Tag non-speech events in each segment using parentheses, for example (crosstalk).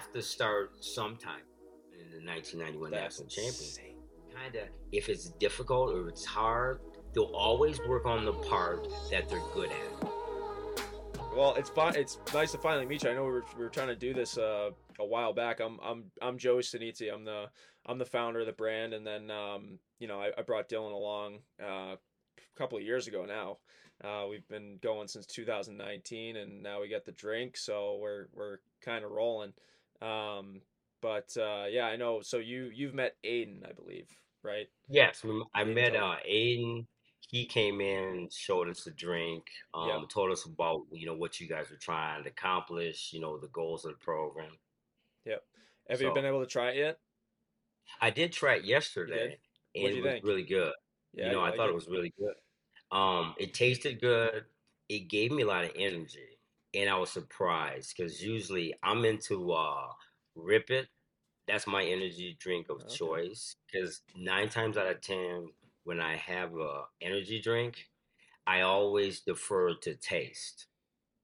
have to start sometime in the 1991 That's national champions. Kind of, if it's difficult or it's hard, they'll always work on the part that they're good at. Well, it's fine. It's nice to finally meet you. I know we were, we were trying to do this uh, a while back. I'm I'm I'm Joey Sinizzi. I'm the I'm the founder of the brand, and then um, you know I, I brought Dylan along uh, a couple of years ago now. Uh, we've been going since 2019, and now we got the drink, so we're we're kind of rolling. Um, but uh, yeah, I know. So you you've met Aiden, I believe, right? Yes, we- I met uh, Aiden. He came in, showed us a drink, um, Yep. told us about you know what you guys were trying to accomplish, you know the goals of the program. Yep. Have you been able to try it yet? I did try it yesterday, and it was think? really good. Yeah, you know, I like thought it was really good. Um, it tasted good. It gave me a lot of energy, and I was surprised because usually I'm into uh, Rip It. That's my energy drink of Okay. choice. Because nine times out of ten, when I have a energy drink, I always defer to taste.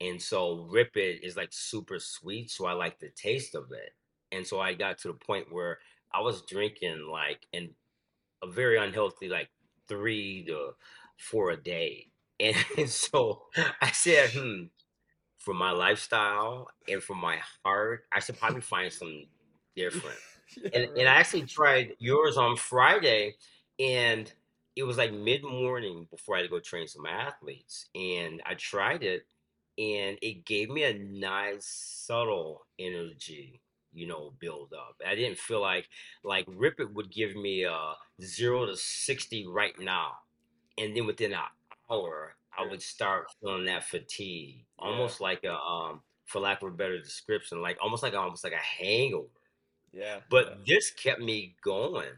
And so Rip It is like super sweet, so I like the taste of it. And so I got to the point where I was drinking like in a very unhealthy like three to four a day. (laughs) And so I said, hmm, for my lifestyle and for my heart, I should probably find something different. (laughs) Yeah, And, and I actually tried yours on Friday, and it was like mid morning before I had to go train some athletes. And I tried it, and it gave me a nice, subtle energy, you know, build up. I didn't feel like like Rip It would give me a zero to sixty right now, and then within an hour, I would start feeling that fatigue, almost like a um, for lack of a better description, like almost like almost like a hangover. yeah. But this kept me going,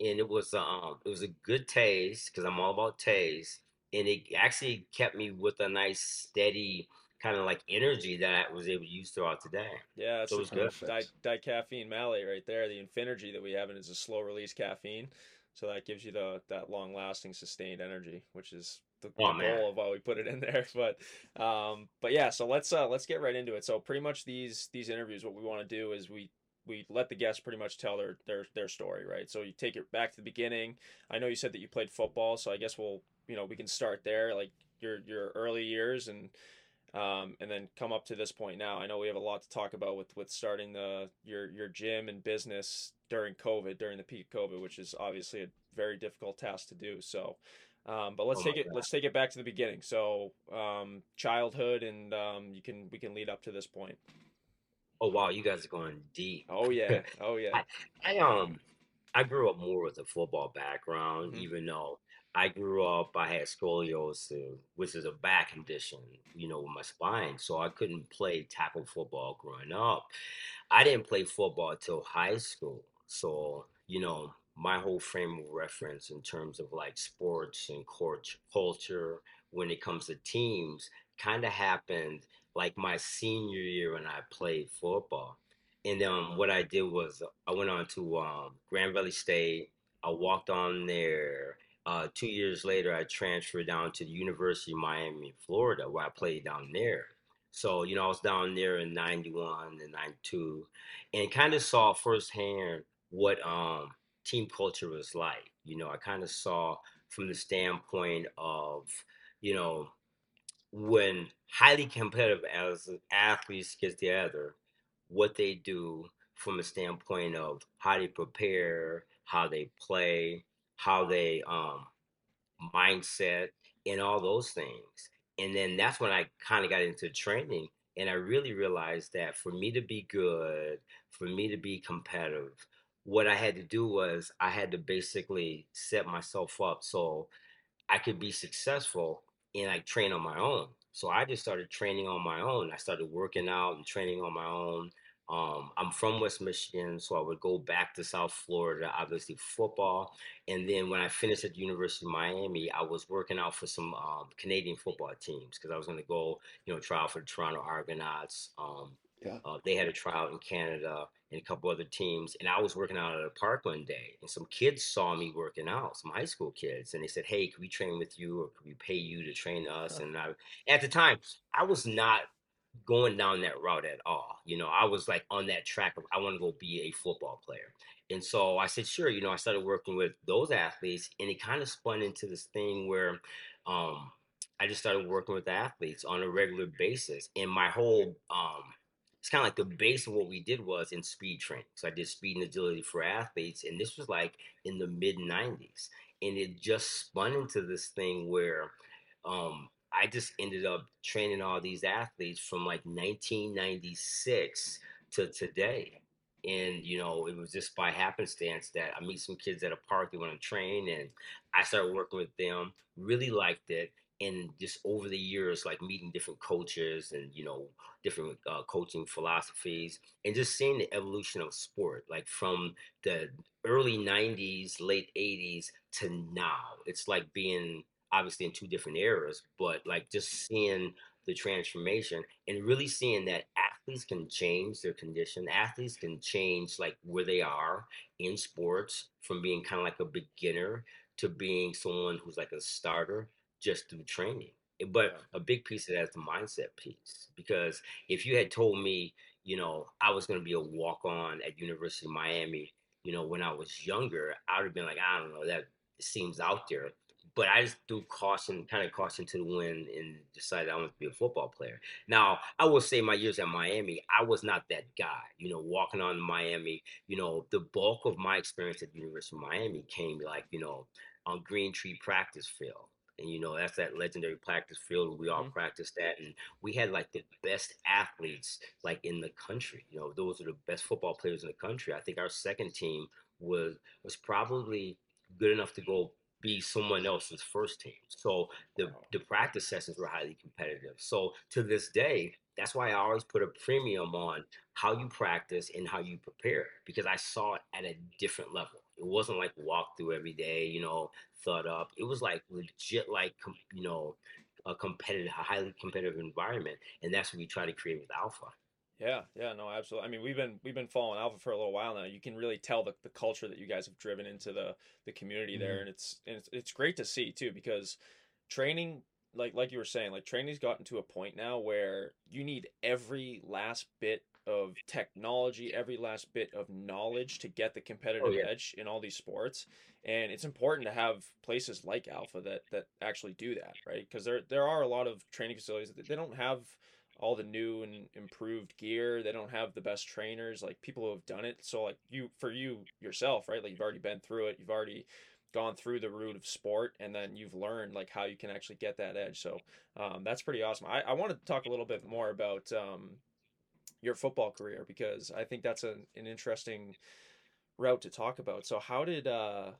and it was um it was a good taste because I'm all about taste, and it actually kept me with a nice steady kind of like energy that I was able to use throughout the day. Yeah, it's So it was good. di- dicaffeine malate right there. The Infinergy that we have in is a slow release caffeine, so that gives you the that long lasting sustained energy, which is the, Oh, the goal of why we put it in there. (laughs) But um, but yeah, so let's uh let's get right into it. So pretty much these these interviews, what we want to do is we we let the guests pretty much tell their their their story, right? So you take it back to the beginning. I know you said that you played football, so I guess we'll you know we can start there, like your your early years and um, and then come up to this point now. I know we have a lot to talk about with with starting the your your gym and business during COVID, during the peak of COVID, which is obviously a very difficult task to do. So, um, but let's Oh take it God. let's take it back to the beginning. So, um, childhood, and um, you can we can lead up to this point. Oh wow, you guys are going deep. Oh yeah, oh (laughs) yeah, I um I grew up more with a football background, Mhm. even though I grew up I had scoliosis, which is a back condition, you know, with my spine. So I couldn't play tackle football growing up. I didn't play football till high school. So, you know, my whole frame of reference in terms of like sports and court culture when it comes to teams kind of happened like my senior year when I played football. And um, what I did was I went on to um, Grand Valley State. I walked on there. Uh, two years later, I transferred down to the University of Miami, Florida, where I played down there. So, you know, I was down there in 91 and 92 and kind of saw firsthand what um, team culture was like. You know, I kind of saw from the standpoint of, you know, when highly competitive as athletes get together, what they do from a standpoint of how they prepare, how they play, how they um mindset and all those things. And then that's when I kind of got into training and I really realized that for me to be good, for me to be competitive, what I had to do was I had to basically set myself up so I could be successful and I train on my own. So I just started training on my own. I started working out and training on my own. Um, I'm from West Michigan, so I would go back to South Florida, obviously football. And then when I finished at the University of Miami, I was working out for some um, Canadian football teams because I was going to go, you know, try out for the Toronto Argonauts. Um, Yeah. uh, they had a tryout in Canada and a couple other teams. And I was working out at a park one day, and some kids saw me working out, some high school kids, and they said, "Hey, could we train with you, or could we pay you to train us?" And I, at the time, I was not going down that route at all. You know, I was like on that track of I want to go be a football player. And so I said, sure, you know, I started working with those athletes and it kind of spun into this thing where um, I just started working with athletes on a regular basis. And my whole um, it's kind of like the base of what we did was in speed training. So I did speed and agility for athletes, and this was like in the mid '90s, and it just spun into this thing where um, I just ended up training all these athletes from like 1996 to today. And you know, it was just by happenstance that I meet some kids at a park they want to train, and I started working with them. Really liked it, and just over the years like meeting different coaches and you know different uh, coaching philosophies and just seeing the evolution of sport like from the early 90s late 80s to now. It's like being obviously in two different eras but like just seeing the transformation and really seeing that athletes can change their condition. Athletes can change like where they are in sports from being kind of like a beginner to being someone who's like a starter just through training. But a big piece of that is the mindset piece. Because if you had told me, you know, I was going to be a walk on at University of Miami, you know, when I was younger, I would have been like, I don't know, that seems out there. But I just threw caution, kind of caution to the wind, and decided I wanted to be a football player. Now, I will say my years at Miami, I was not that guy. You know, walking on Miami, you know, the bulk of my experience at the University of Miami came like, you know, on Green Tree practice field and you know that's that legendary practice field we all hmm practiced at and we had like the best athletes like in the country you know those are the best football players in the country. I think our second team was was probably good enough to go be someone else's first team. So the the practice sessions were highly competitive. So to this day that's why i always put a premium on how you practice and how you prepare because i saw it at a different level it wasn't like walk through every day you know thought up. It was like legit, like you know, a competitive, a highly competitive environment, and that's what we try to create with Alpha. Yeah, yeah, no, absolutely. I mean, we've been we've been following Alpha for a little while now. You can really tell the, the culture that you guys have driven into the the community there, Mhm. and it's and it's it's great to see too because training, like like you were saying, like training's gotten to a point now where you need every last bit of technology, every last bit of knowledge to get the Oh competitive yeah, edge in all these sports. And it's important to have places like Alpha that that actually do that, right? Because there there are a lot of training facilities that they don't have all the new and improved gear. They don't have the best trainers, like people who have done it. So like you for you yourself, right? Like you've already been through it. You've already gone through the route of sport and then you've learned like how you can actually get that edge. So um, that's pretty awesome. I, I want to talk a little bit more about um, your football career because I think that's an, an interesting route to talk about. So how did uh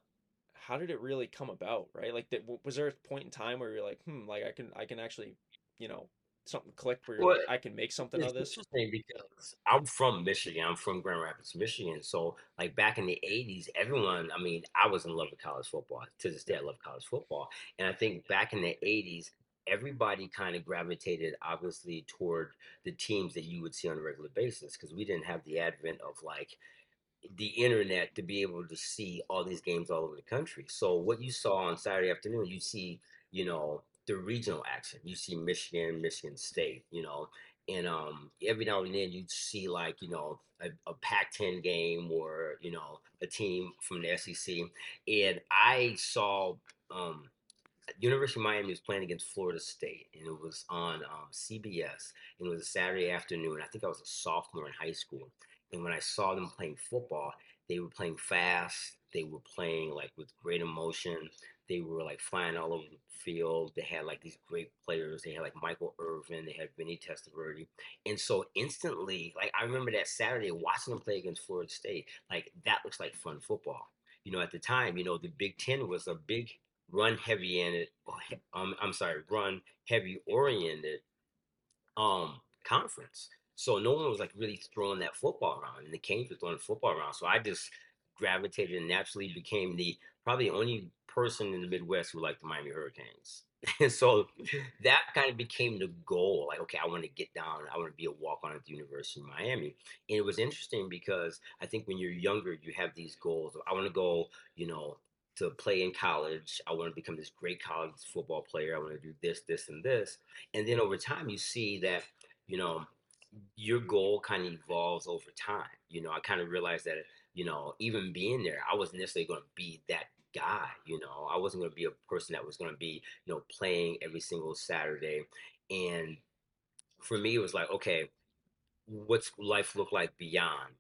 how did it really come about, right? Like that, was there a point in time where you're like, hmm, like I can I can actually, you know, something clicked where you're well, like, I can make something of this? interesting because I'm from Michigan. I'm from Grand Rapids, Michigan. So like back in the '80s, everyone, I mean, I was in love with college football. To this day, I love college football, and I think back in the '80s. Everybody kind of gravitated obviously toward the teams that you would see on a regular basis because we didn't have the advent of like the internet to be able to see all these games all over the country. So what you saw on Saturday afternoon, you see, you know, the regional action. You see Michigan, Michigan State, you know, and um, every now and then you'd see like, you know, a, a Pac-10 game or you know a team from the SEC, and I saw um, University of Miami was playing against Florida State, and it was on um, CBS. And it was a Saturday afternoon. I think I was a sophomore in high school. And when I saw them playing football, they were playing fast. They were playing like with great emotion. They were like flying all over the field. They had like these great players. They had like Michael Irvin. They had Vinny Testaverde. And so instantly, like I remember that Saturday watching them play against Florida State. Like that looks like fun football. You know, at the time, you know, the Big Ten was a big run heavy in it. Um, I'm sorry, run heavy oriented um conference. So no one was like really throwing that football around, and the Canes were throwing the football around. So I just gravitated and naturally became the probably only person in the Midwest who liked the Miami Hurricanes. And (laughs) so that kind of became the goal. Like, okay, I want to get down. I want to be a walk on at the University of Miami. And it was interesting because I think when you're younger, you have these goals. I want to go, you know, to play in college. I want to become this great college football player. I want to do this, this, and this. And then over time, you see that you know, your goal kind of evolves over time. You know, I kind of realized that, you know, even being there, I wasn't necessarily going to be that guy. You know, I wasn't going to be a person that was going to be, you know, playing every single Saturday. And for me, it was like, okay, what's life look like beyond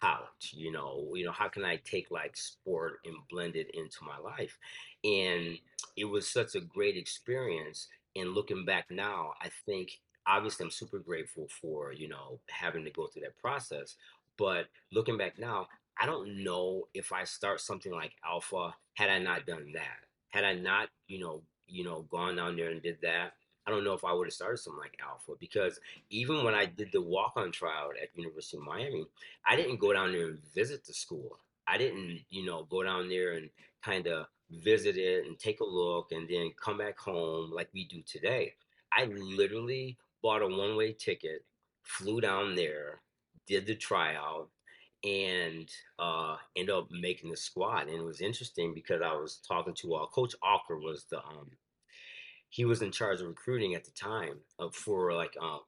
college? You know, you know, how can I take like sport and blend it into my life? And it was such a great experience. And looking back now, I think obviously I'm super grateful for, you know, having to go through that process. But looking back now, I don't know if I start something like Alpha had I not done that. Had I not, you know, you know, gone down there and did that, I don't know if I would have started something like Alpha because even when I did the walk-on trial at University of Miami, I didn't go down there and visit the school. I didn't, you know, go down there and kind of visit it and take a look and then come back home like we do today. I literally bought a one-way ticket, flew down there, did the tryout, and uh, ended up making the squad. And it was interesting because I was talking to uh, Coach Alker was the um, he was in charge of recruiting at the time uh, for like um,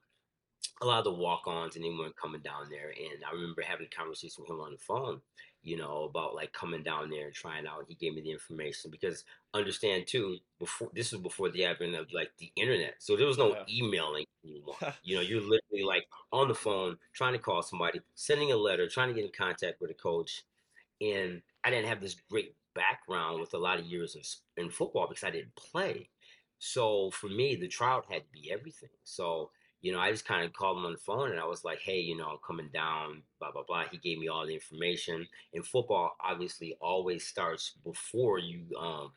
a lot of the walk-ons and anyone coming down there. And I remember having a conversation with him on the phone, you know, about like coming down there and trying out. He gave me the information because understand too, before this was before the advent of like the internet, so there was no Yeah. emailing anymore. (laughs) you know, you're literally like on the phone trying to call somebody, sending a letter, trying to get in contact with a coach, and I didn't have this great background with a lot of years in, in football because I didn't play. So for me, the trial had to be everything. So you know, I just kind of called him on the phone and I was like, hey, you know, I'm coming down, blah blah blah. He gave me all the information. And football obviously always starts before you um,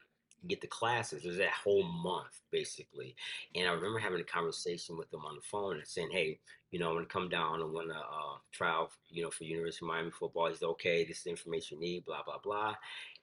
get the classes. There's that whole month basically. And I remember having a conversation with him on the phone and saying, hey, you know, I'm gonna come down. I want to uh, trial, you know, for University of Miami football. He's okay. This is the information you need. Blah blah blah.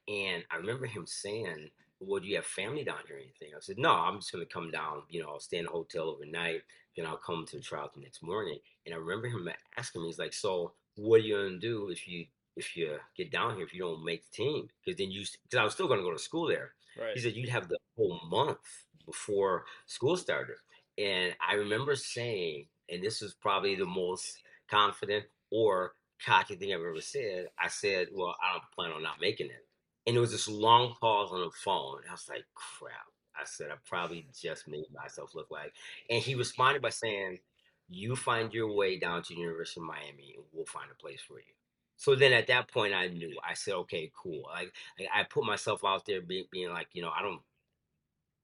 And I remember him saying, "Well, do you have family down here or anything?" I said, "No, I'm just gonna come down. You know, I'll stay in a hotel overnight. Then I'll come to the trial the next morning." And I remember him asking me, "He's like, so what are you gonna do if you if you get down here if you don't make the team? Because then you because I was still gonna go to school there." He said, "You'd have the whole month before school started." And I remember saying, and this was probably the most confident or cocky thing I've ever said. I said, "Well, I don't plan on not making it." And there was this long pause on the phone. I was like, "Crap!" I said, "I probably just made myself look like." And he responded by saying, "You find your way down to University of Miami, and we'll find a place for you." So then at that point, I knew. I said, "Okay, cool." Like I, I put myself out there, being, being like, you know, I don't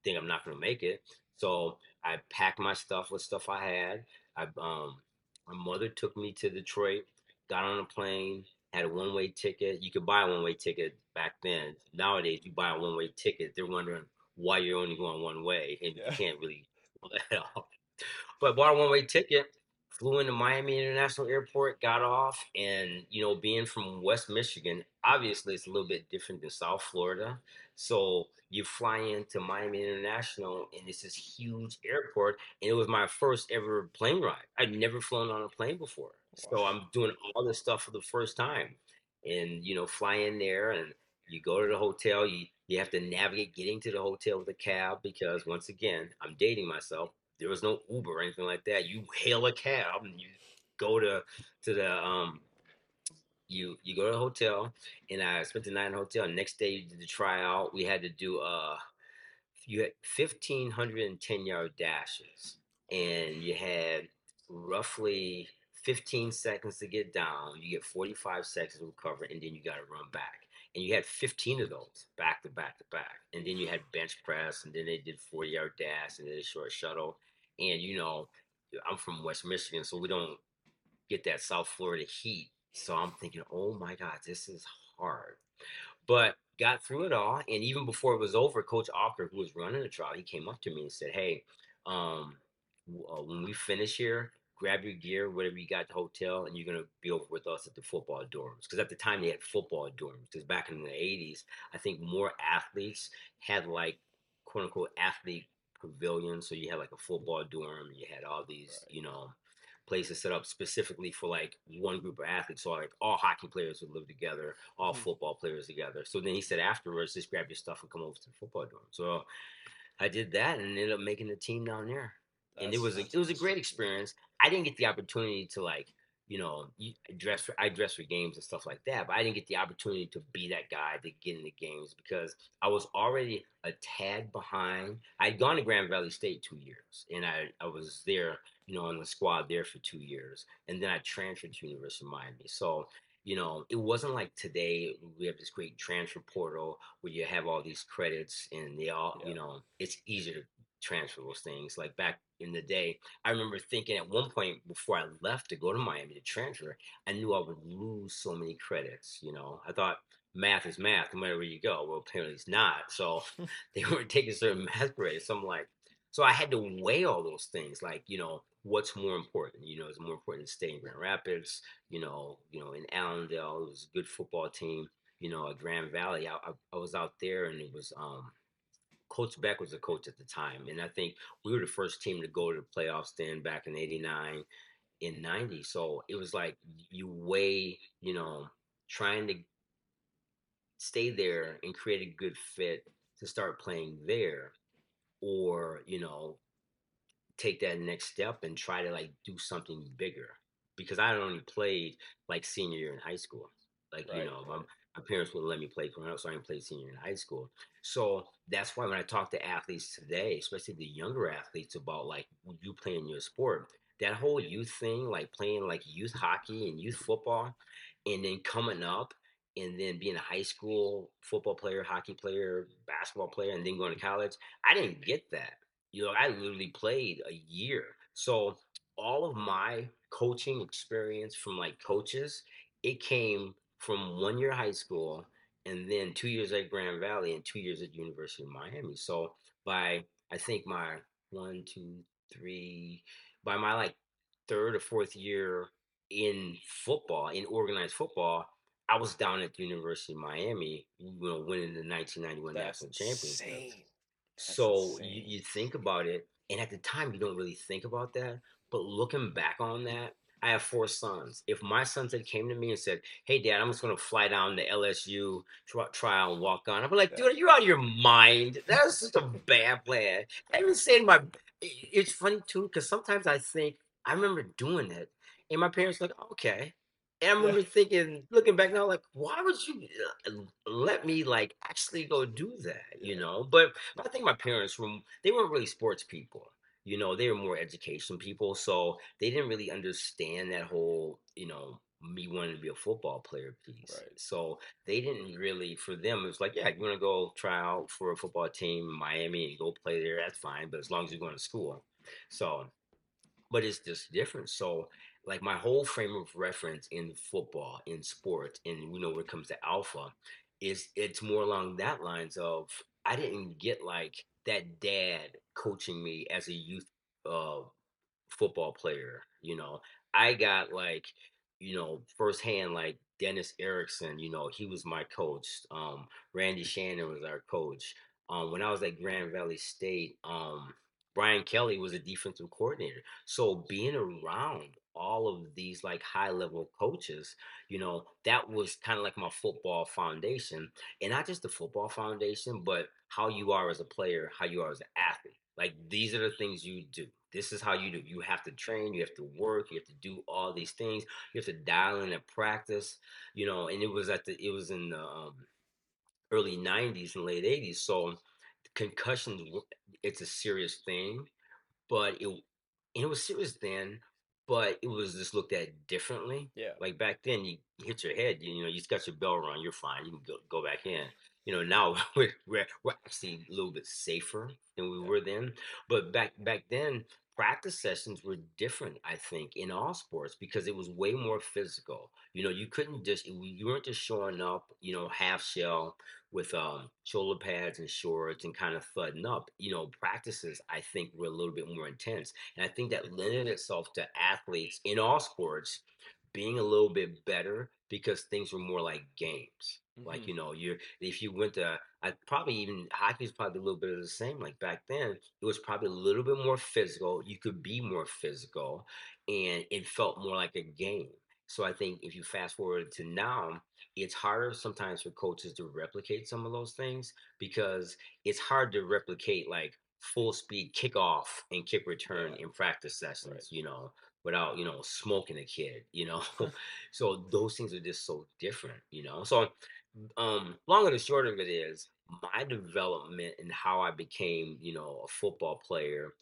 think I'm not going to make it. So I packed my stuff with stuff I had. I um, my mother took me to Detroit, got on a plane, had a one way ticket. You could buy a one way ticket back then. Nowadays, you buy a one way ticket. They're wondering why you're only going one way, and you can't really pull that (laughs) off. But bought a one way ticket, flew into Miami International Airport, got off, and you know, being from West Michigan, obviously it's a little bit different than South Florida. So you fly into Miami International, and it's this huge airport, and it was my first ever plane ride. I'd never flown on a plane before, so I'm doing all this stuff for the first time, and you know, fly in there and you go to the hotel. You you have to navigate getting to the hotel with a cab because once again, I'm dating myself. There was no Uber or anything like that. You hail a cab and you go to to the um you you go to the hotel and I spent the night in the hotel. Next day you did the tryout. We had to do uh you had fifteen hundred and ten yard dashes and you had roughly 15 seconds to get down. You get 45 seconds to recover and then you gotta run back. And you had 15 of those back to back to back. And then you had bench press and then they did 40 yard dash and then a short shuttle. And you know, I'm from West Michigan, so we don't get that South Florida heat. So I'm thinking, oh my God, this is hard. But got through it all. And even before it was over, Coach Alker, who was running the trial, he came up to me and said, hey, um, uh, when we finish here, grab your gear, whatever you got at the hotel, and you're going to be over with us at the football dorms. Because at the time, they had football dorms. Because back in the 80s, I think more athletes had like, quote unquote, athlete pavilions. So you had like a football dorm, you had all these, Right. you know, places set up specifically for like one group of athletes. So like all hockey players would live together, all Mhm. football players together. So then he said afterwards, just grab your stuff and come over to the football dorm. So I did that and ended up making the team down there. and it was a, it was a great experience. I didn't get the opportunity to like you know you, dress for I dress for games and stuff like that, but I didn't get the opportunity to be that guy to get in the games because I was already a tad behind. I'd gone to Grand Valley State two years, and I I was there you know on the squad there for two years, and then I transferred to University of Miami. So you know, it wasn't like today we have this great transfer portal where you have all these credits and they all, you know, it's easier to transfer those things. Like back in the day, I remember thinking at one point before I left to go to Miami to transfer, I knew I would lose so many credits. You know, I thought math is math no matter where you go. Well, apparently it's not. So (laughs) (laughs) they weren't taking certain math credits. So I'm like, so I had to weigh all those things, like you know, what's more important? You know, is it more important to stay in Grand Rapids? You know, you know, in Allendale, it was a good football team. You know, at Grand Valley, I, I, I was out there, and it was um, Coach Beck was the coach at the time, and I think we were the first team to go to the playoffs then back in '89, in '90. So it was like you weigh, you know, trying to stay there and create a good fit to start playing there, or you know, take that next step and try to like do something bigger because I only played like senior year in high school. Like you Right. know, my, parents wouldn't let me play growing up, so I didn't play senior in high school. So that's why when I talk to athletes today, especially the younger athletes, about like you playing your sport, that whole youth thing, like playing like youth hockey and youth football, and then coming up and then being a high school football player, hockey player, basketball player, and then going to college, I didn't get that. You know, I literally played a year. So all of my coaching experience from like coaches, it came from one year high school and then two years at Grand Valley and two years at University of Miami. So by I think my one, two, three, by my like third or fourth year in football, in organized football, I was down at the University of Miami, you know, winning the 1991 That's national championship. insane. So you, you think about it, and at the time you don't really think about that. But looking back on mm. that, I have four sons. If my sons had came to me and said, "Hey, Dad, I'm just going to fly down to LSU, try, try out and walk on," I'd be like, "Dude, you're out of your mind? That's just a bad plan." I even say my, it's funny too because sometimes I think I remember doing it, and my parents were like, "Okay." And I remember thinking, looking back now, like, why would you uh, let me like actually go do that? You know, but I think my parents were they weren't really sports people. You know, they were more education people, so they didn't really understand that whole, you know, me wanting to be a football player piece. Right. So they didn't really for them it was like, yeah, you want to go try out for a football team in Miami and go play there, that's fine, but as long as you're going to school. So but it's just different. So, like my whole frame of reference in football, in sports, and you know when it comes to alpha, is it's more along that lines of I didn't get like that dad coaching me as a youth uh, football player. You know, I got like, you know, firsthand like Dennis Erickson. You know, he was my coach. Um, Randy Shannon was our coach. Um, when I was at Grand Valley State, um, Brian Kelly was a defensive coordinator. So being around all of these like high level coaches, you know, that was kind of like my football foundation, and not just the football foundation, but how you are as a player, how you are as an athlete. Like these are the things you do. This is how you do. You have to train, you have to work, you have to do all these things. You have to dial in and practice, you know. And it was at the it was in the um, early '90s and late '80s, so concussions it's a serious thing, but it and it was serious then, but it was just looked at differently. Yeah. Like back then, you hit your head, you, you know, you just got your bell rung, you're fine, you can go, go back in. You know, now (laughs) we're, we're we're actually a little bit safer than we were then. But back back then, practice sessions were different. I think in all sports because it was way more physical. You know, you couldn't just you weren't just showing up, you know, half shell with um shoulder pads and shorts and kind of thudding up. You know, practices I think were a little bit more intense. And I think that lended itself to athletes in all sports being a little bit better because things were more like games. Like, hmm you know, you're if you went to I probably even hockey is probably a little bit of the same. Like back then, it was probably a little bit more physical. You could be more physical and it felt more like a game. So I think if you fast forward to now, it's harder sometimes for coaches to replicate some of those things because it's hard to replicate like full speed kickoff and kick return Yeah. in practice Right. sessions, you know, without, you know, smoking a kid, you know. (laughs) (laughs) so those things are just so different, you know. So um long and the short of it is my development and how I became, you know, a football player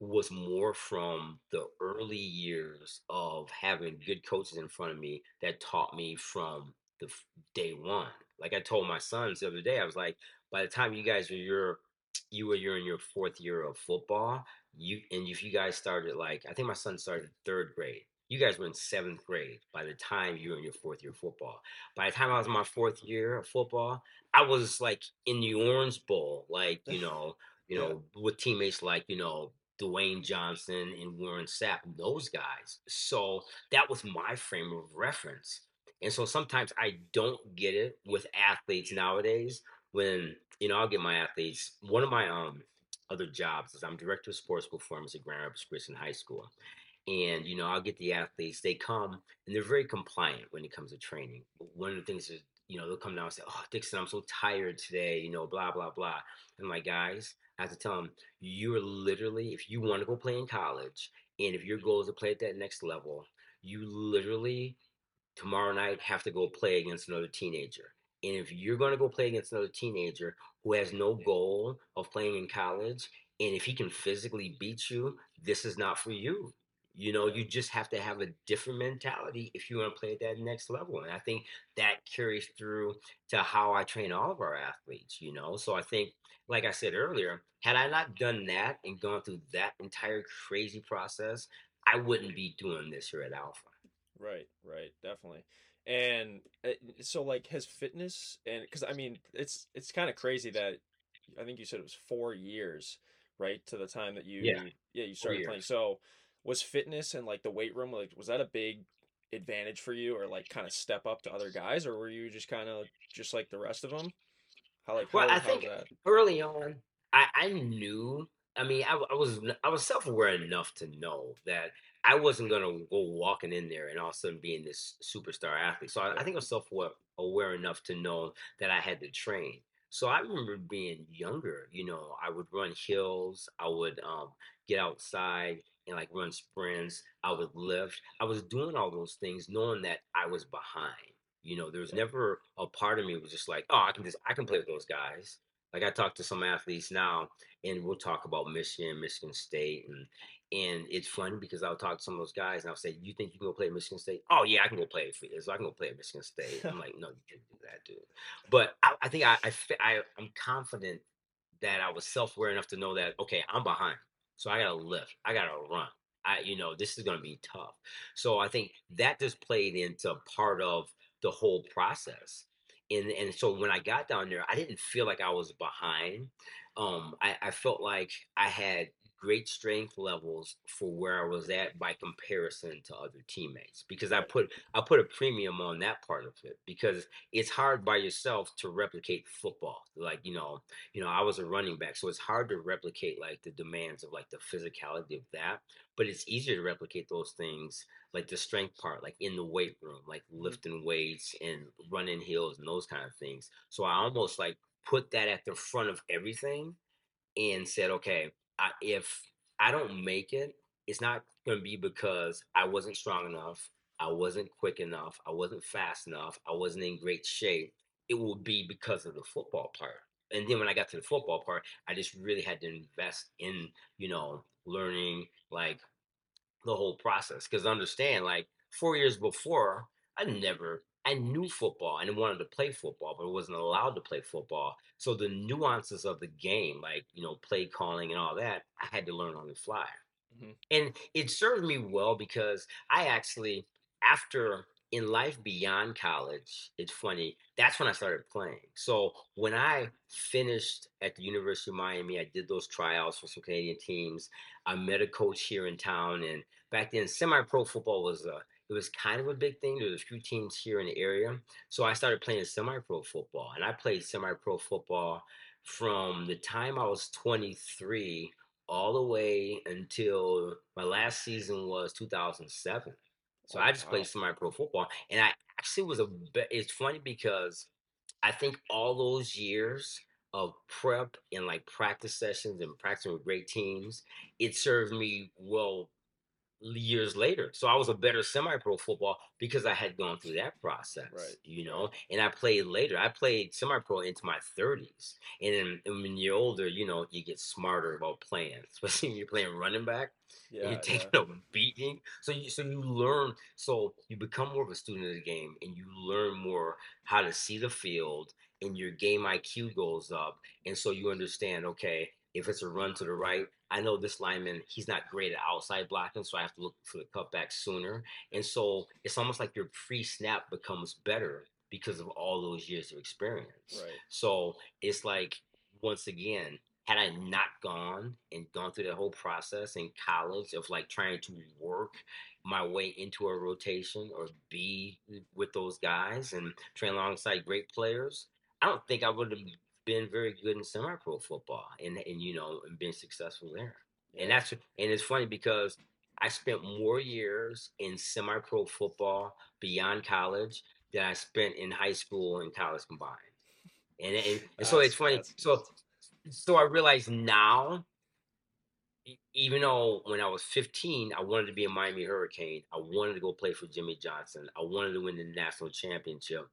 was more from the early years of having good coaches in front of me that taught me from the f- day one. Like I told my sons the other day, I was like, by the time you guys are your you were you're in your fourth year of football, you and if you guys started like I think my son started third grade. You guys were in seventh grade by the time you were in your fourth year of football. By the time I was in my fourth year of football, I was like in the Orange Bowl, like you (laughs) know, you Yeah. know, with teammates like you know Dwayne Johnson and Warren Sapp, those guys. So that was my frame of reference. And so sometimes I don't get it with athletes nowadays when, you know, I'll get my athletes. One of my um other jobs is I'm director of sports performance at Grand Rapids Christian High School. And, you know, I'll get the athletes, they come and they're very compliant when it comes to training. One of the things is, you know, they'll come down and say, Oh, Dixon, I'm so tired today, you know, blah, blah, blah. And my guys, I have to tell them, you're literally, if you want to go play in college, and if your goal is to play at that next level, you literally tomorrow night have to go play against another teenager. And if you're going to go play against another teenager who has no goal of playing in college, and if he can physically beat you, this is not for you. You know, you just have to have a different mentality if you want to play at that next level. And I think that carries through to how I train all of our athletes, you know. So I think, like I said earlier, had I not done that and gone through that entire crazy process, I wouldn't be doing this here at Alpha. Right, right, definitely. And uh, so like has fitness and because I mean it's it's kind of crazy that I think you said it was four years, right, to the time that you yeah yeah you started playing. So was fitness and like the weight room like was that a big advantage for you or like kind of step up to other guys or were you just kind of just like the rest of them? How like Well, how I how think that? early on, I, I knew. I mean, I, I was I was self aware enough to know that I wasn't gonna go walking in there and all of a sudden being this superstar athlete. So I, I think I was self aware enough to know that I had to train. So I remember being younger. You know, I would run hills. I would um, get outside and like run sprints. I would lift. I was doing all those things knowing that I was behind. You know, there was never a part of me was just like, oh, I can just I can play with those guys. Like I talk to some athletes now, and we'll talk about Michigan, Michigan State, and and it's funny because I'll talk to some of those guys and I'll say, "You think you can go play at Michigan State? Oh yeah, I can go play for this. I can go play at Michigan State." I'm like, "No, you can't do that, dude." But I, I think I, I I'm confident that I was self aware enough to know that okay, I'm behind, so I gotta lift, I gotta run. I you know this is gonna be tough. So I think that just played into part of the whole process. And and so when I got down there, I didn't feel like I was behind. Um, I, I felt like I had great strength levels for where I was at by comparison to other teammates because I put I put a premium on that part of it because it's hard by yourself to replicate football. Like you know, you know, I was a running back, so it's hard to replicate like the demands of like the physicality of that. But it's easier to replicate those things like the strength part, like in the weight room, like hmm lifting weights and running hills and those kind of things. So I almost like put that at the front of everything and said, okay, I, if I don't make it, it's not going to be because I wasn't strong enough, I wasn't quick enough, I wasn't fast enough, I wasn't in great shape. It will be because of the football part. And then when I got to the football part, I just really had to invest in, you know, learning like the whole process. Because understand, like four years before, I never, I knew football and wanted to play football, but I wasn't allowed to play football. So the nuances of the game, like you know, play calling and all that, I had to learn on the fly hmm and it served me well because I actually, after in life beyond college, it's funny, that's when I started playing. So when I finished at the University of Miami, I did those tryouts for some Canadian teams. I met a coach here in town, and back then, semi-pro football was a it was kind of a big thing. There was a few teams here in the area, so I started playing semi-pro football, and I played semi-pro football from the time I was 23 all the way until my last season was 2007. So Oh I just played semi-pro football, and I actually was a. It's funny because I think all those years of prep and like practice sessions and practicing with great teams, it served me well years later. So I was a better semi-pro football because I had gone through that process, Right. you know. And I played later. I played semi-pro into my 30s, and then and when you're older, you know, you get smarter about playing, (laughs) especially when you're playing running back Yeah, you're taking (laughs) yeah. a beating. So you so you learn. So you become more of a student of the game, and you learn more how to see the field, and your game IQ goes up, and so you understand. Okay, if it's a run to the right, I know this lineman, he's not great at outside blocking, so I have to look for the cutback sooner. And so it's almost like your pre snap becomes better because of all those years of experience. Right. So it's like, once again, had I not gone and gone through that whole process in college of like trying to work my way into a rotation or be with those guys and train alongside great players, I don't think I would have been very good in semi-pro football and and you know and been successful there. And that's and it's funny because I spent more years in semi-pro football beyond college than I spent in high school and college combined. And and, and so it's funny. So so I realize now, even though when I was 15, I wanted to be a Miami Hurricane. I wanted to go play for Jimmy Johnson. I wanted to win the national championship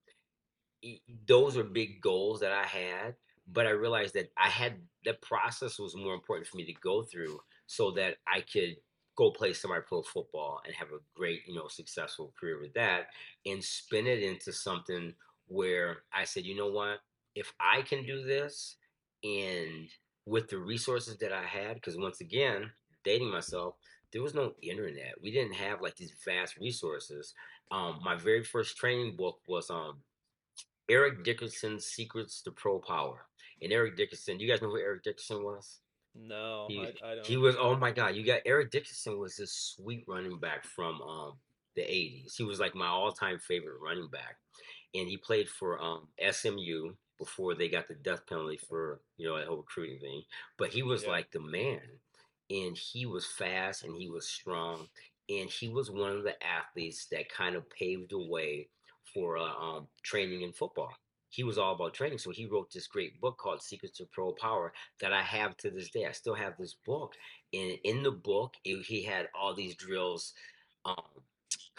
those are big goals that I had, but I realized that I had the process was more important for me to go through so that I could go play semi-pro football and have a great, you know, successful career with that and spin it into something where I said, you know what, if I can do this and with the resources that I had, because once again, dating myself, there was no internet. We didn't have like these vast resources. Um, my very first training book was um Eric Dickerson's Secrets to Pro Power. And Eric Dickerson, you guys know who Eric Dickerson was? no, He I, I don't. he was oh my god, you got Eric Dickerson was this sweet running back from um the 80s. He was like my all-time favorite running back. And he played for um SMU before they got the death penalty for, you know, that whole recruiting thing. But he was Yeah. like the man. And he was fast and he was strong. And he was one of the athletes that kind of paved the way for uh, um, training in football. He was all about training. So he wrote this great book called Secrets of Pro Power that I have to this day. I still have this book. And in the book, it, he had all these drills, um,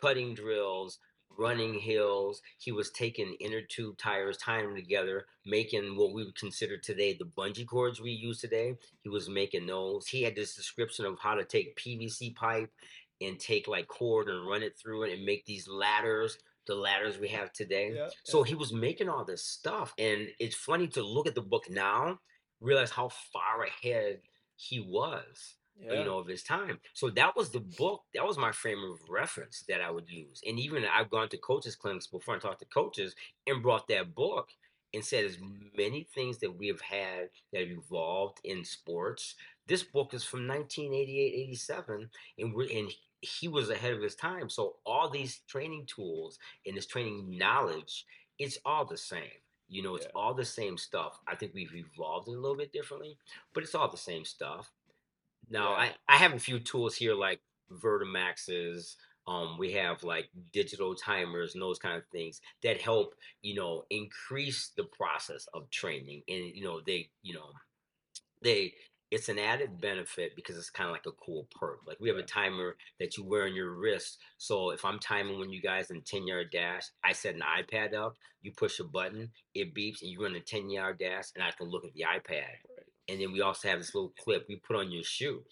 cutting drills, running hills. He was taking inner tube tires, tying them together, making what we would consider today the bungee cords we use today. He was making those. He had this description of how to take PVC pipe and take like cord and run it through it and make these ladders, the ladders we have today. yeah, So he was making all this stuff. And it's funny to look at the book now, realize how far ahead he was uh, yeah, you know, of his time. So that was the book. That was my frame of reference that I would use. And even I've gone to coaches clinics before and talked to coaches and brought that book and said as many things that we have had that have evolved in sports. This book is from 1988, 87, and we're and he was ahead of his time. So all these training tools and this training knowledge, it's all the same. You know, it's Yeah. all the same stuff. I think we've evolved it a little bit differently, but it's all the same stuff. Now, Yeah. I, I have a few tools here like Vertimaxes. Um, we have like digital timers and those kind of things that help, you know, increase the process of training. And, you know, they, you know, they, it's an added benefit because it's kind of like a cool perk. Like we have a timer that you wear on your wrist. So if I'm timing when you guys in 10 yard dash, I set an iPad up, you push a button, it beeps, and you run a 10 yard dash, and I can look at the iPad. And then we also have this little clip we put on your shoe.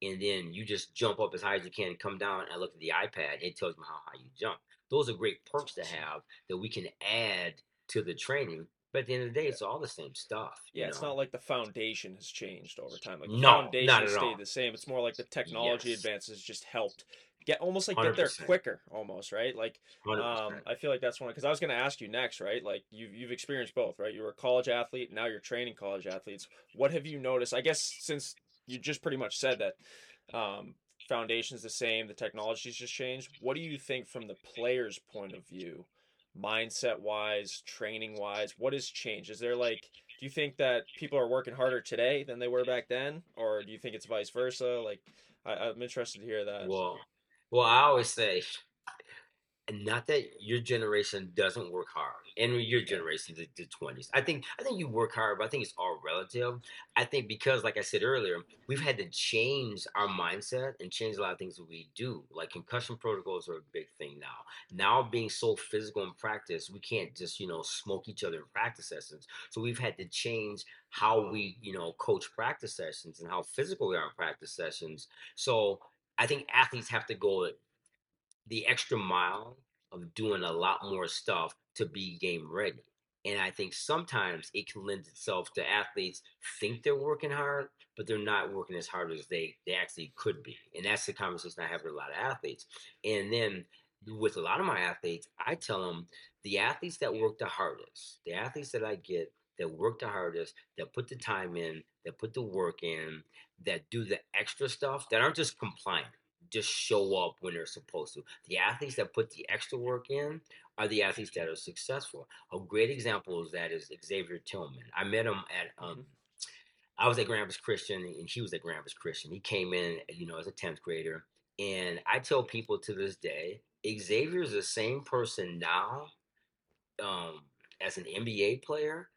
And then you just jump up as high as you can and come down and look at the iPad. It tells me how high you jump. Those are great perks to have that we can add to the training. But at the end of the day, it's all the same stuff. Yeah, it's know? not like the foundation has changed over time. Like the No, foundation not at stayed all. the same. It's more like the technology Yes. advances just helped get almost like get there quicker, almost right. Like 100%. um, I feel like that's one because I was going to ask you next, right? Like you've you've experienced both, right? You were a college athlete, now you're training college athletes. What have you noticed? I guess since you just pretty much said that um, foundation's the same, the technology's just changed. What do you think from the player's point of view, mindset wise, training wise? What has changed? Is there like do you think that people are working harder today than they were back then, or do you think it's vice versa? Like, I, I'm interested to hear that. Well, well, I always say not that your generation doesn't work hard and your generation the, the 20s i think i think you work hard but i think it's all relative. I think because like i said earlier we've had to change our mindset and change a lot of things that we do. Like concussion protocols are a big thing now. Now being so physical in practice we can't just you know smoke each other in practice sessions. So we've had to change how we you know coach practice sessions and how physical we are in practice sessions. So i think athletes have to go the extra mile of doing a lot more stuff to be game ready. And I think sometimes it can lend itself to athletes think they're working hard, but they're not working as hard as they, they actually could be. And that's the conversation I have with a lot of athletes. And then with a lot of my athletes, I tell them the athletes that work the hardest, the athletes that I get that work the hardest, that put the time in, that put the work in, that do the extra stuff, that aren't just compliant just show up when they're supposed to. The athletes that put the extra work in are the athletes that are successful. A great example of that is Xavier Tillman. I met him at um, I was at Grand Rapids Christian and he was at Grand Rapids Christian. He came in, you know, as a 10th grader. And I tell people to this day, Xavier is the same person now um, as an NBA player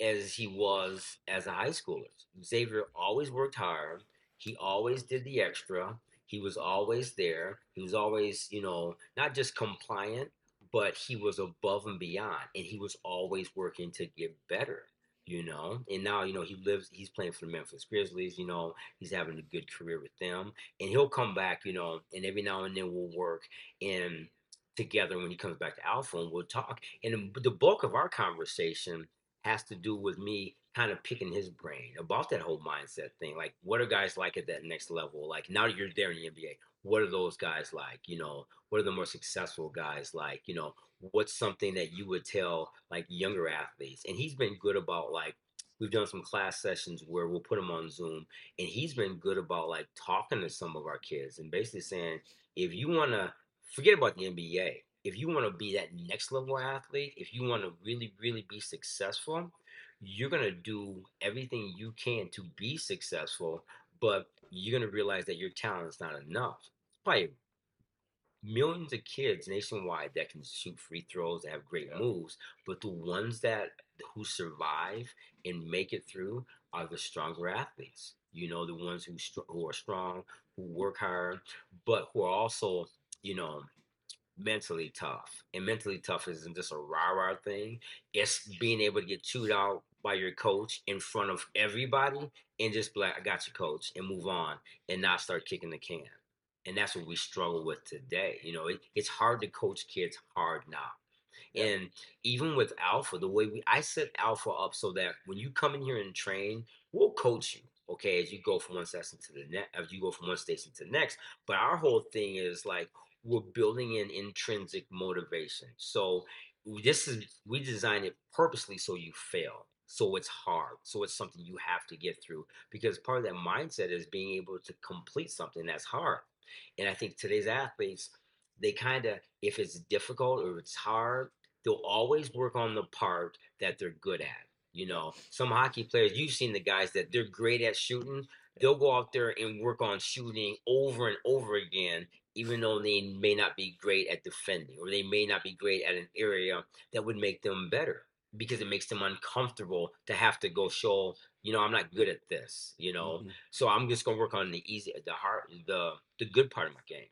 as he was as a high schooler. Xavier always worked hard. He always did the extra. He was always there. He was always, you know, not just compliant, but he was above and beyond. And he was always working to get better, you know. And now, you know, he lives, he's playing for the Memphis Grizzlies, you know, he's having a good career with them. And he'll come back, you know, and every now and then we'll work and together when he comes back to Alpha and we'll talk. And the bulk of our conversation has to do with me kind of picking his brain about that whole mindset thing. Like, what are guys like at that next level? Like, now that you're there in the NBA, what are those guys like? You know, what are the more successful guys like? You know, what's something that you would tell like younger athletes? And he's been good about like, we've done some class sessions where we'll put him on Zoom, and he's been good about like talking to some of our kids and basically saying, if you want to forget about the NBA, if you want to be that next level athlete, if you want to really, really be successful, you're going to do everything you can to be successful, but you're going to realize that your talent is not enough. Probably millions of kids nationwide that can shoot free throws, that have great moves, but the ones that who survive and make it through are the stronger athletes. You know, the ones who who are strong, who work hard, but who are also, you know, mentally tough. And mentally tough isn't just a rah rah thing. It's being able to get chewed out by your coach in front of everybody and just be like, I got you, coach, and move on and not start kicking the can. And that's what we struggle with today. You know, it, it's hard to coach kids hard now. And even with Alpha, the way we I set Alpha up so that when you come in here and train, we'll coach you. Okay, as you go from one session to the next, as you go from one station to the next. But our whole thing is like we're building in intrinsic motivation. So this is we designed it purposely so you fail. So it's hard. So it's something you have to get through because part of that mindset is being able to complete something that's hard. And I think today's athletes, they kind of, if it's difficult or it's hard, they'll always work on the part that they're good at. You know, some hockey players, you've seen the guys that they're great at shooting, they'll go out there and work on shooting over and over again even though they may not be great at defending or they may not be great at an area that would make them better because it makes them uncomfortable to have to go show you know i'm not good at this you know mm-hmm. so i'm just to work on the easy the hard the the good part of my game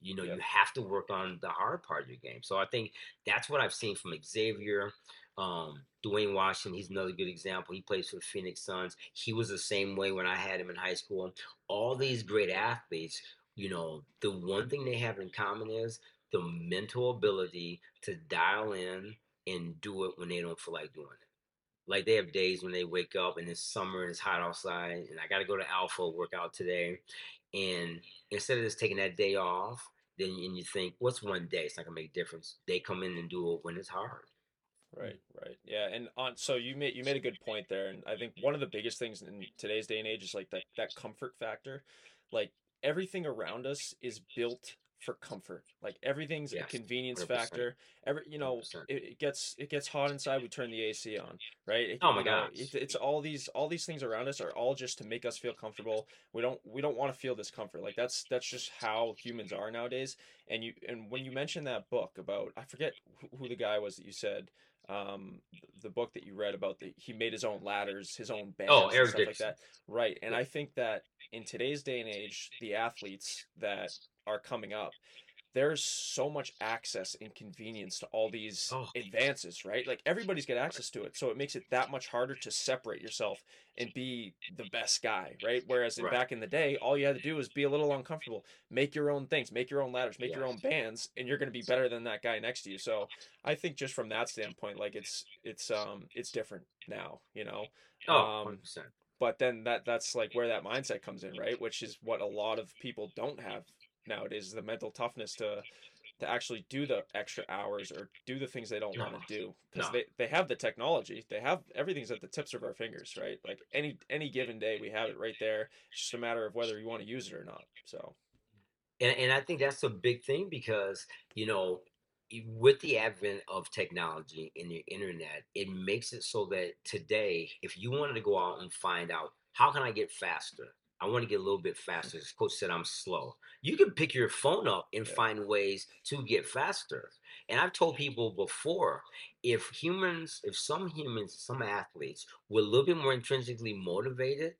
you know yep. you have to work on the hard part of your game so i think that's what i've seen from xavier um, Duane Washington, he's another good example. He plays for the Phoenix Suns. He was the same way when I had him in high school. All these great athletes you know, the one thing they have in common is the mental ability to dial in and do it when they don't feel like doing it. Like they have days when they wake up and it's summer and it's hot outside and I got to go to Alpha workout today. And instead of just taking that day off, then and you think, what's one day? It's not gonna make a difference. They come in and do it when it's hard. Right, right, yeah, and on so you made you made a good point there, and I think one of the biggest things in today's day and age is like that that comfort factor. Like everything around us is built for comfort. Like everything's Yes, a convenience 100%. factor. Every you know, it, it gets it gets hot inside. We turn the AC on, right? It- Oh my you know, gosh. It's, it's all these all these things around us are all just to make us feel comfortable. We don't we don't want to feel discomfort. Like that's that's just how humans are nowadays. And you and when you mentioned that book about I forget who, the guy was that you said um the book that you read about the he made his own ladders his own bands Oh, and Eric stuff like that right and i think that in today's day and age the athletes that are coming up there's so much access and convenience to all these Oh. advances right? Like everybody's got access to it so it makes it that much harder to separate yourself and be the best guy right? Whereas in Right. back in the day all you had to do was be a little uncomfortable make your own things make your own ladders make your own bands and you're going to be better than that guy next to you. So i think just from that standpoint like it's it's um it's different now you know? Oh, um 100%. but then that that's like where that mindset comes in right? Which is what a lot of people don't have nowadays is the mental toughness to to actually do the extra hours or do the things they don't No. want to do because No. they, they have the technology they have everything's at the tips of our fingers right like any any given day we have it right there it's just a matter of whether you want to use it or not so And, and I think that's a big thing because, you know, with the advent of technology and the internet, it makes it so that today, if you wanted to go out and find out, how can I get faster? I want to get a little bit faster. As coach said, I'm slow. You can pick your phone up and find ways to get faster. And I've told people before, if humans, if some humans, some athletes were a little bit more intrinsically motivated,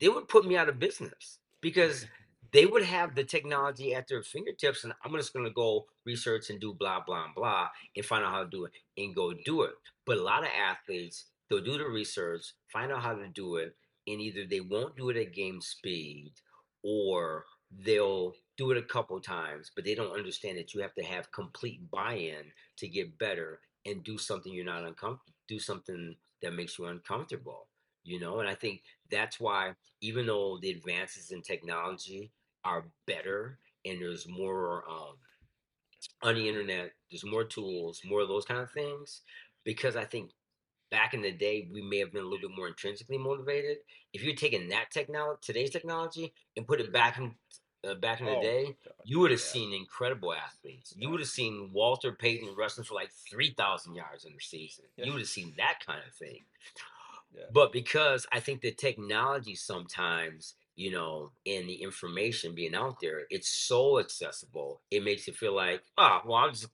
they would put me out of business because (laughs) they would have the technology at their fingertips and i'm just going to go research and do blah blah blah and find out how to do it and go do it but a lot of athletes they'll do the research find out how to do it and either they won't do it at game speed or they'll do it a couple times but they don't understand that you have to have complete buy-in to get better and do something you're not uncomfortable do something that makes you uncomfortable you know? And i think that's why even though the advances in technology are better and there's more um, on the internet there's more tools more of those kind of things because i think back in the day we may have been a little bit more intrinsically motivated if you're taking that technology today's technology and put it back in uh, back in the Oh, day God. you would have Yeah. seen incredible athletes you would have seen walter payton wrestling for like 3000 yards in the season Yeah. you would have seen that kind of thing Yeah. but because I think the technology sometimes, you know, and the information being out there, it's so accessible. It makes it feel like, oh, well, I'm just,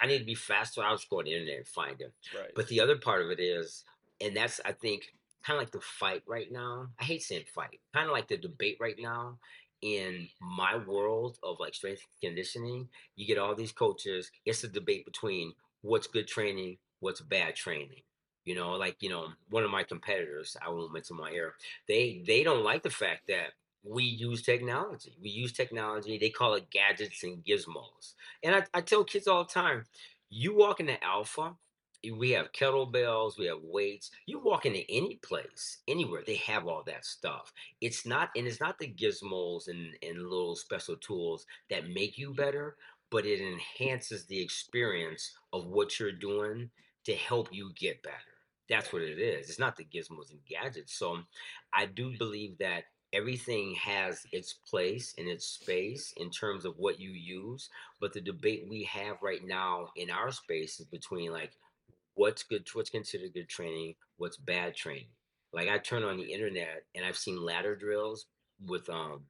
I need to be fast, faster. I'll going go on the internet and find them. right But the other part of it is, and that's, I think, kind of like the fight right now. I hate saying fight, kind of like the debate right now. In my world of like strength and conditioning, you get all these coaches. It's a debate between what's good training, what's bad training. You know, like you know, one of my competitors, I won't mention my air. They they don't like the fact that we use technology. We use technology. They call it gadgets and gizmos. And I, I tell kids all the time, you walk into Alpha, we have kettlebells, we have weights. You walk into any place, anywhere, they have all that stuff. It's not, and it's not the gizmos and, and little special tools that make you better, but it enhances the experience of what you're doing to help you get better. That's what it is. It's not the gizmos and gadgets. So I do believe that everything has its place and its space in terms of what you use. But the debate we have right now in our space is between like what's good, what's considered good training, what's bad training. Like I turn on the internet and I've seen ladder drills with um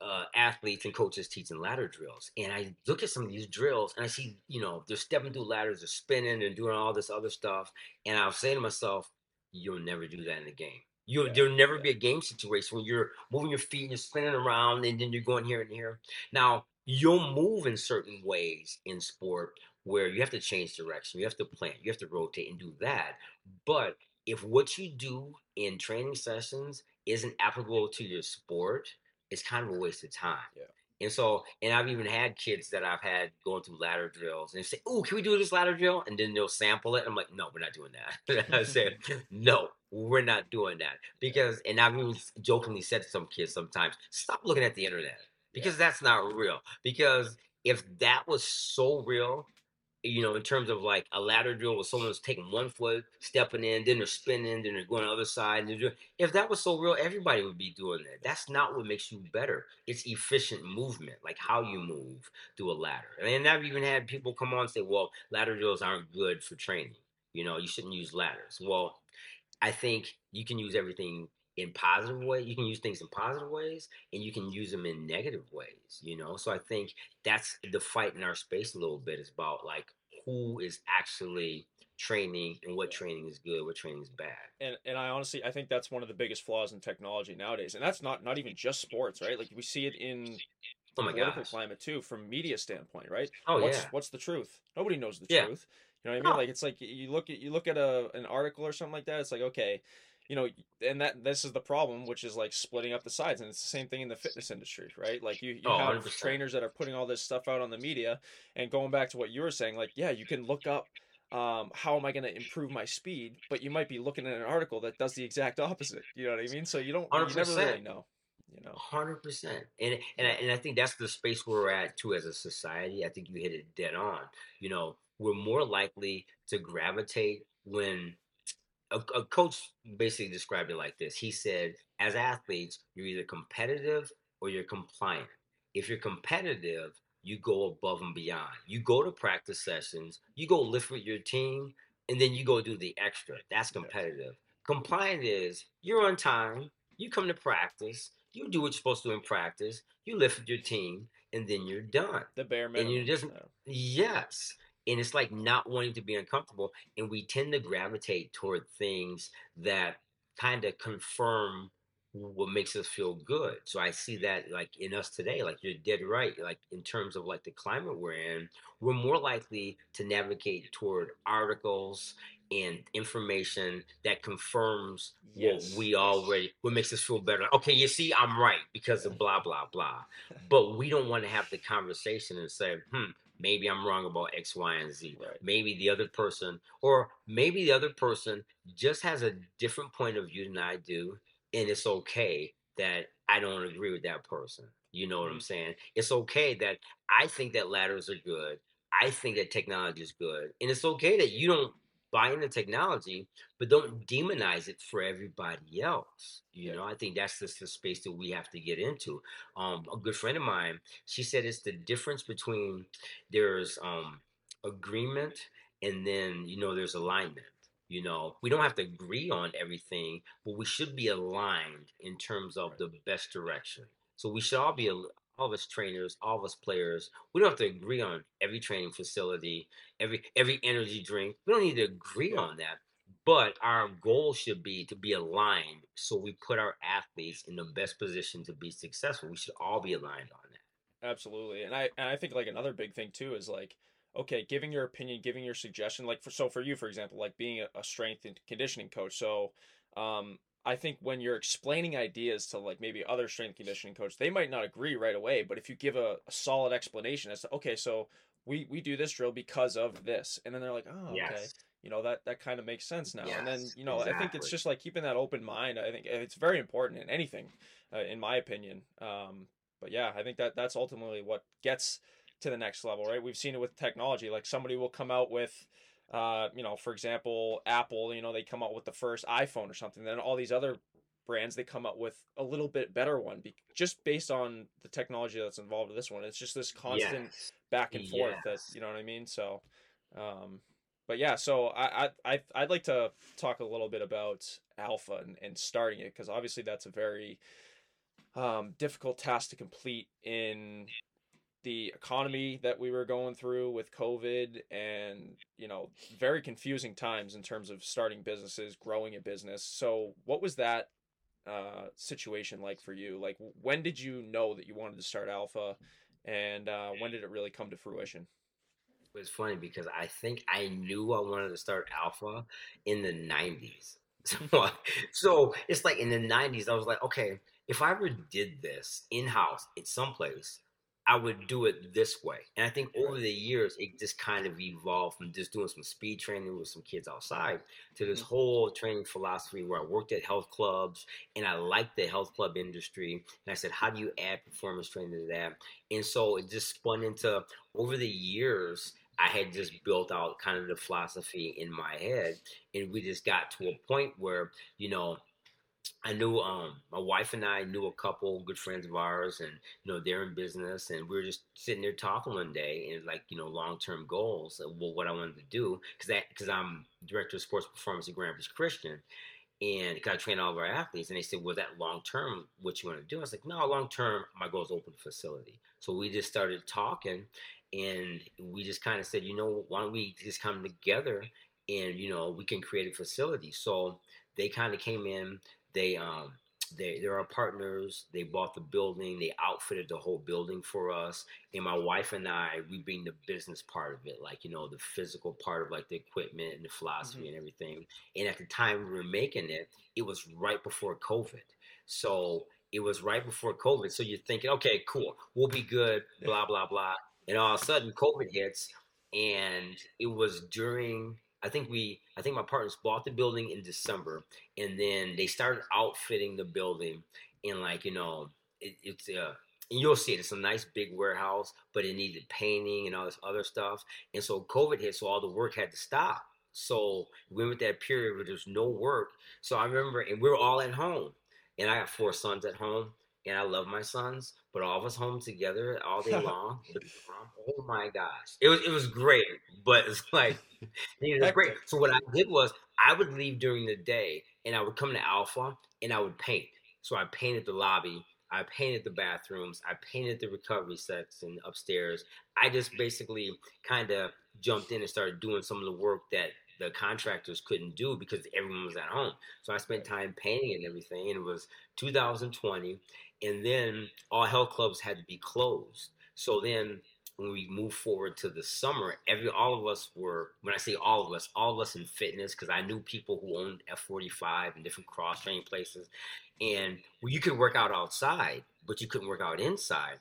uh, athletes and coaches teaching ladder drills. And I look at some of these drills and I see, you know, they're stepping through ladders, they're spinning and doing all this other stuff. And I'll say to myself, you'll never do that in the game. You, there'll never be a game situation where you're moving your feet and you're spinning around and then you're going here and here. Now, you'll move in certain ways in sport where you have to change direction, you have to plant, you have to rotate and do that. But if what you do in training sessions isn't applicable to your sport, it's kind of a waste of time. Yeah. And so, and I've even had kids that I've had going through ladder drills and say, Oh, can we do this ladder drill? And then they'll sample it. I'm like, No, we're not doing that. (laughs) I said, (laughs) No, we're not doing that. Because, and I've even jokingly said to some kids sometimes, Stop looking at the internet because that's not real. Because if that was so real, you know, in terms of like a ladder drill where someone's taking one foot, stepping in, then they're spinning, then they're going to the other side. If that was so real, everybody would be doing that. That's not what makes you better. It's efficient movement, like how you move through a ladder. And I've even had people come on and say, well, ladder drills aren't good for training. You know, you shouldn't use ladders. Well, I think you can use everything in positive way. You can use things in positive ways, and you can use them in negative ways. You know, so I think that's the fight in our space a little bit is about like who is actually training and what training is good, what training is bad. And and I honestly I think that's one of the biggest flaws in technology nowadays. And that's not not even just sports, right? Like we see it in oh my political gosh. climate too, from media standpoint, right? Oh what's yeah. what's the truth? Nobody knows the Yeah. truth. You know what I mean? Like it's like you look at you look at a an article or something like that. It's like okay, you know, and that this is the problem, which is like splitting up the sides, and it's the same thing in the fitness industry, right? Like you you Oh, have 100%. trainers that are putting all this stuff out on the media, and going back to what you were saying, like yeah, you can look up. Um, how am I going to improve my speed? But you might be looking at an article that does the exact opposite. You know what I mean? So you don't, you never 100%. really know. You know, Hundred percent, and and I, and I think that's the space where we're at too as a society. I think you hit it dead on. You know, we're more likely to gravitate when a, a coach basically described it like this. He said, as athletes, you're either competitive or you're compliant. If you're competitive, you go above and beyond. You go to practice sessions, you go lift with your team, and then you go do the extra. That's competitive. Compliant is you're on time, you come to practice, you do what you're supposed to do in practice, you lift with your team, and then you're done. the bare And you minimum. just. Yes. And it's like not wanting to be uncomfortable. And we tend to gravitate toward things that kind of confirm what makes us feel good. So I see that like in us today, like you're dead right. Like in terms of like the climate we're in, we're more likely to navigate toward articles and information that confirms Yes. what we already what makes us feel better. Okay, you see, I'm right because of blah blah blah. (laughs) But we don't want to have the conversation and say, hmm, maybe I'm wrong about X, Y, and Z. Right. Maybe the other person, or maybe the other person just has a different point of view than I do, and it's okay that I don't agree with that person. You know what I'm saying? It's okay that I think that ladders are good. I think that technology is good, and it's okay that you don't buy into technology, but don't demonize it for everybody else. You know, I think that's just the space that we have to get into. Um, a good friend of mine, she said it's the difference between there's um, agreement and then you know there's alignment. You know, we don't have to agree on everything, but we should be aligned in terms of the best direction. So we should all be al- all of us trainers, all of us players. We don't have to agree on every training facility, every every energy drink. We don't need to agree on that. But our goal should be to be aligned so we put our athletes in the best position to be successful. We should all be aligned on that. Absolutely. And I and I think like another big thing too is like okay, giving your opinion, giving your suggestion like for so for you for example, like being a, strength and conditioning coach. So um I think when you're explaining ideas to like maybe other strength conditioning coach, they might not agree right away, but if you give a, a solid explanation as to okay, so we we do this drill because of this, and then they're like, oh, okay, you know that that kind of makes sense now. And then you know I think it's just like keeping that open mind. I think it's very important in anything, uh, in my opinion. Um, but yeah, I think that that's ultimately what gets to the next level, right? We've seen it with technology. Like somebody will come out with, uh, you know, for example, Apple. You know, they come out with the first iPhone or something. Then all these other brands they come out with a little bit better one, be- just based on the technology that's involved with this one. It's just this constant Yes. back and forth that you know what I mean. So, um, but yeah, so I I I I'd like to talk a little bit about alpha and, and starting it because obviously that's a very um, difficult task to complete in the economy that we were going through with COVID and you know very confusing times in terms of starting businesses, growing a business. So what was that uh, situation like for you? Like when did you know that you wanted to start Alpha, and uh, when did it really come to fruition? It's funny because I think I knew I wanted to start Alpha in the 90s. (laughs) So, so it's like in the 90s, I was like, okay, if I ever did this in house at someplace, I would do it this way. And I think over the years, it just kind of evolved from just doing some speed training with some kids outside to this Mhm. whole training philosophy where I worked at health clubs and I liked the health club industry. And I said, how do you add performance training to that? And so it just spun into over the years, I had just built out kind of the philosophy in my head, and we just got to a point where you know I knew um, my wife and I knew a couple good friends of ours, and you know they're in business, and we were just sitting there talking one day, and like you know long term goals, well, what I wanted to do, because because I'm director of sports performance at Grand Rapids Christian, and because I train all of our athletes, and they said, "Well, that long term, what you want to do?" I was like, "No, long term, my goal is open facility." So we just started talking, and we just kind of said, "You know, why don't we just come together, and you know, we can create a facility." So they kind of came in they um they they're our partners. They bought the building. They outfitted the whole building for us. And my wife and I, we bring the business part of it, like you know the physical part of like the equipment and the philosophy mm-hmm. and everything. And at the time we were making it, it was right before COVID. So it was right before COVID. So you're thinking, okay, cool, we'll be good, blah blah blah. And all of a sudden COVID hits, and it was during I think we, I think my partners bought the building in December, and then they started outfitting the building, and like you know, it, it's uh, and you'll see it. It's a nice big warehouse, but it needed painting and all this other stuff. And so COVID hit, so all the work had to stop. So we went with that period where there's no work. So I remember, and we are all at home, and I got four sons at home, and I love my sons, but all of us home together all day (laughs) long. oh my gosh, it was it was great, but it's like (laughs) it was great. So what I did was I would leave during the day, and I would come to Alpha, and I would paint. So I painted the lobby. I painted the bathrooms. I painted the recovery section upstairs. I just basically kind of jumped in and started doing some of the work that the contractors couldn't do because everyone was at home. So I spent time painting and everything, and it was 2020 and then all health clubs had to be closed. So then when we move forward to the summer, every all of us were when I say all of us, all of us in fitness because I knew people who owned F45 and different cross training places, and well, you could work out outside, but you couldn't work out inside.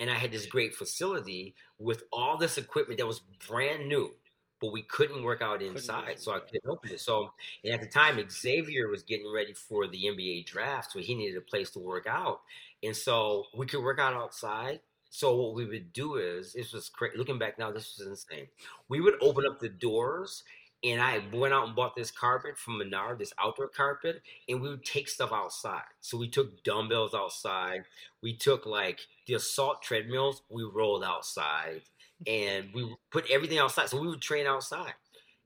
And I had this great facility with all this equipment that was brand new but we couldn't work out inside, so I couldn't open it. So and at the time, Xavier was getting ready for the NBA draft, so he needed a place to work out, and so we could work out outside. So what we would do is, this was crazy. Looking back now, this was insane. We would open up the doors, and I went out and bought this carpet from Menard, this outdoor carpet, and we would take stuff outside. So we took dumbbells outside. We took like the assault treadmills. We rolled outside and we put everything outside. So we would train outside.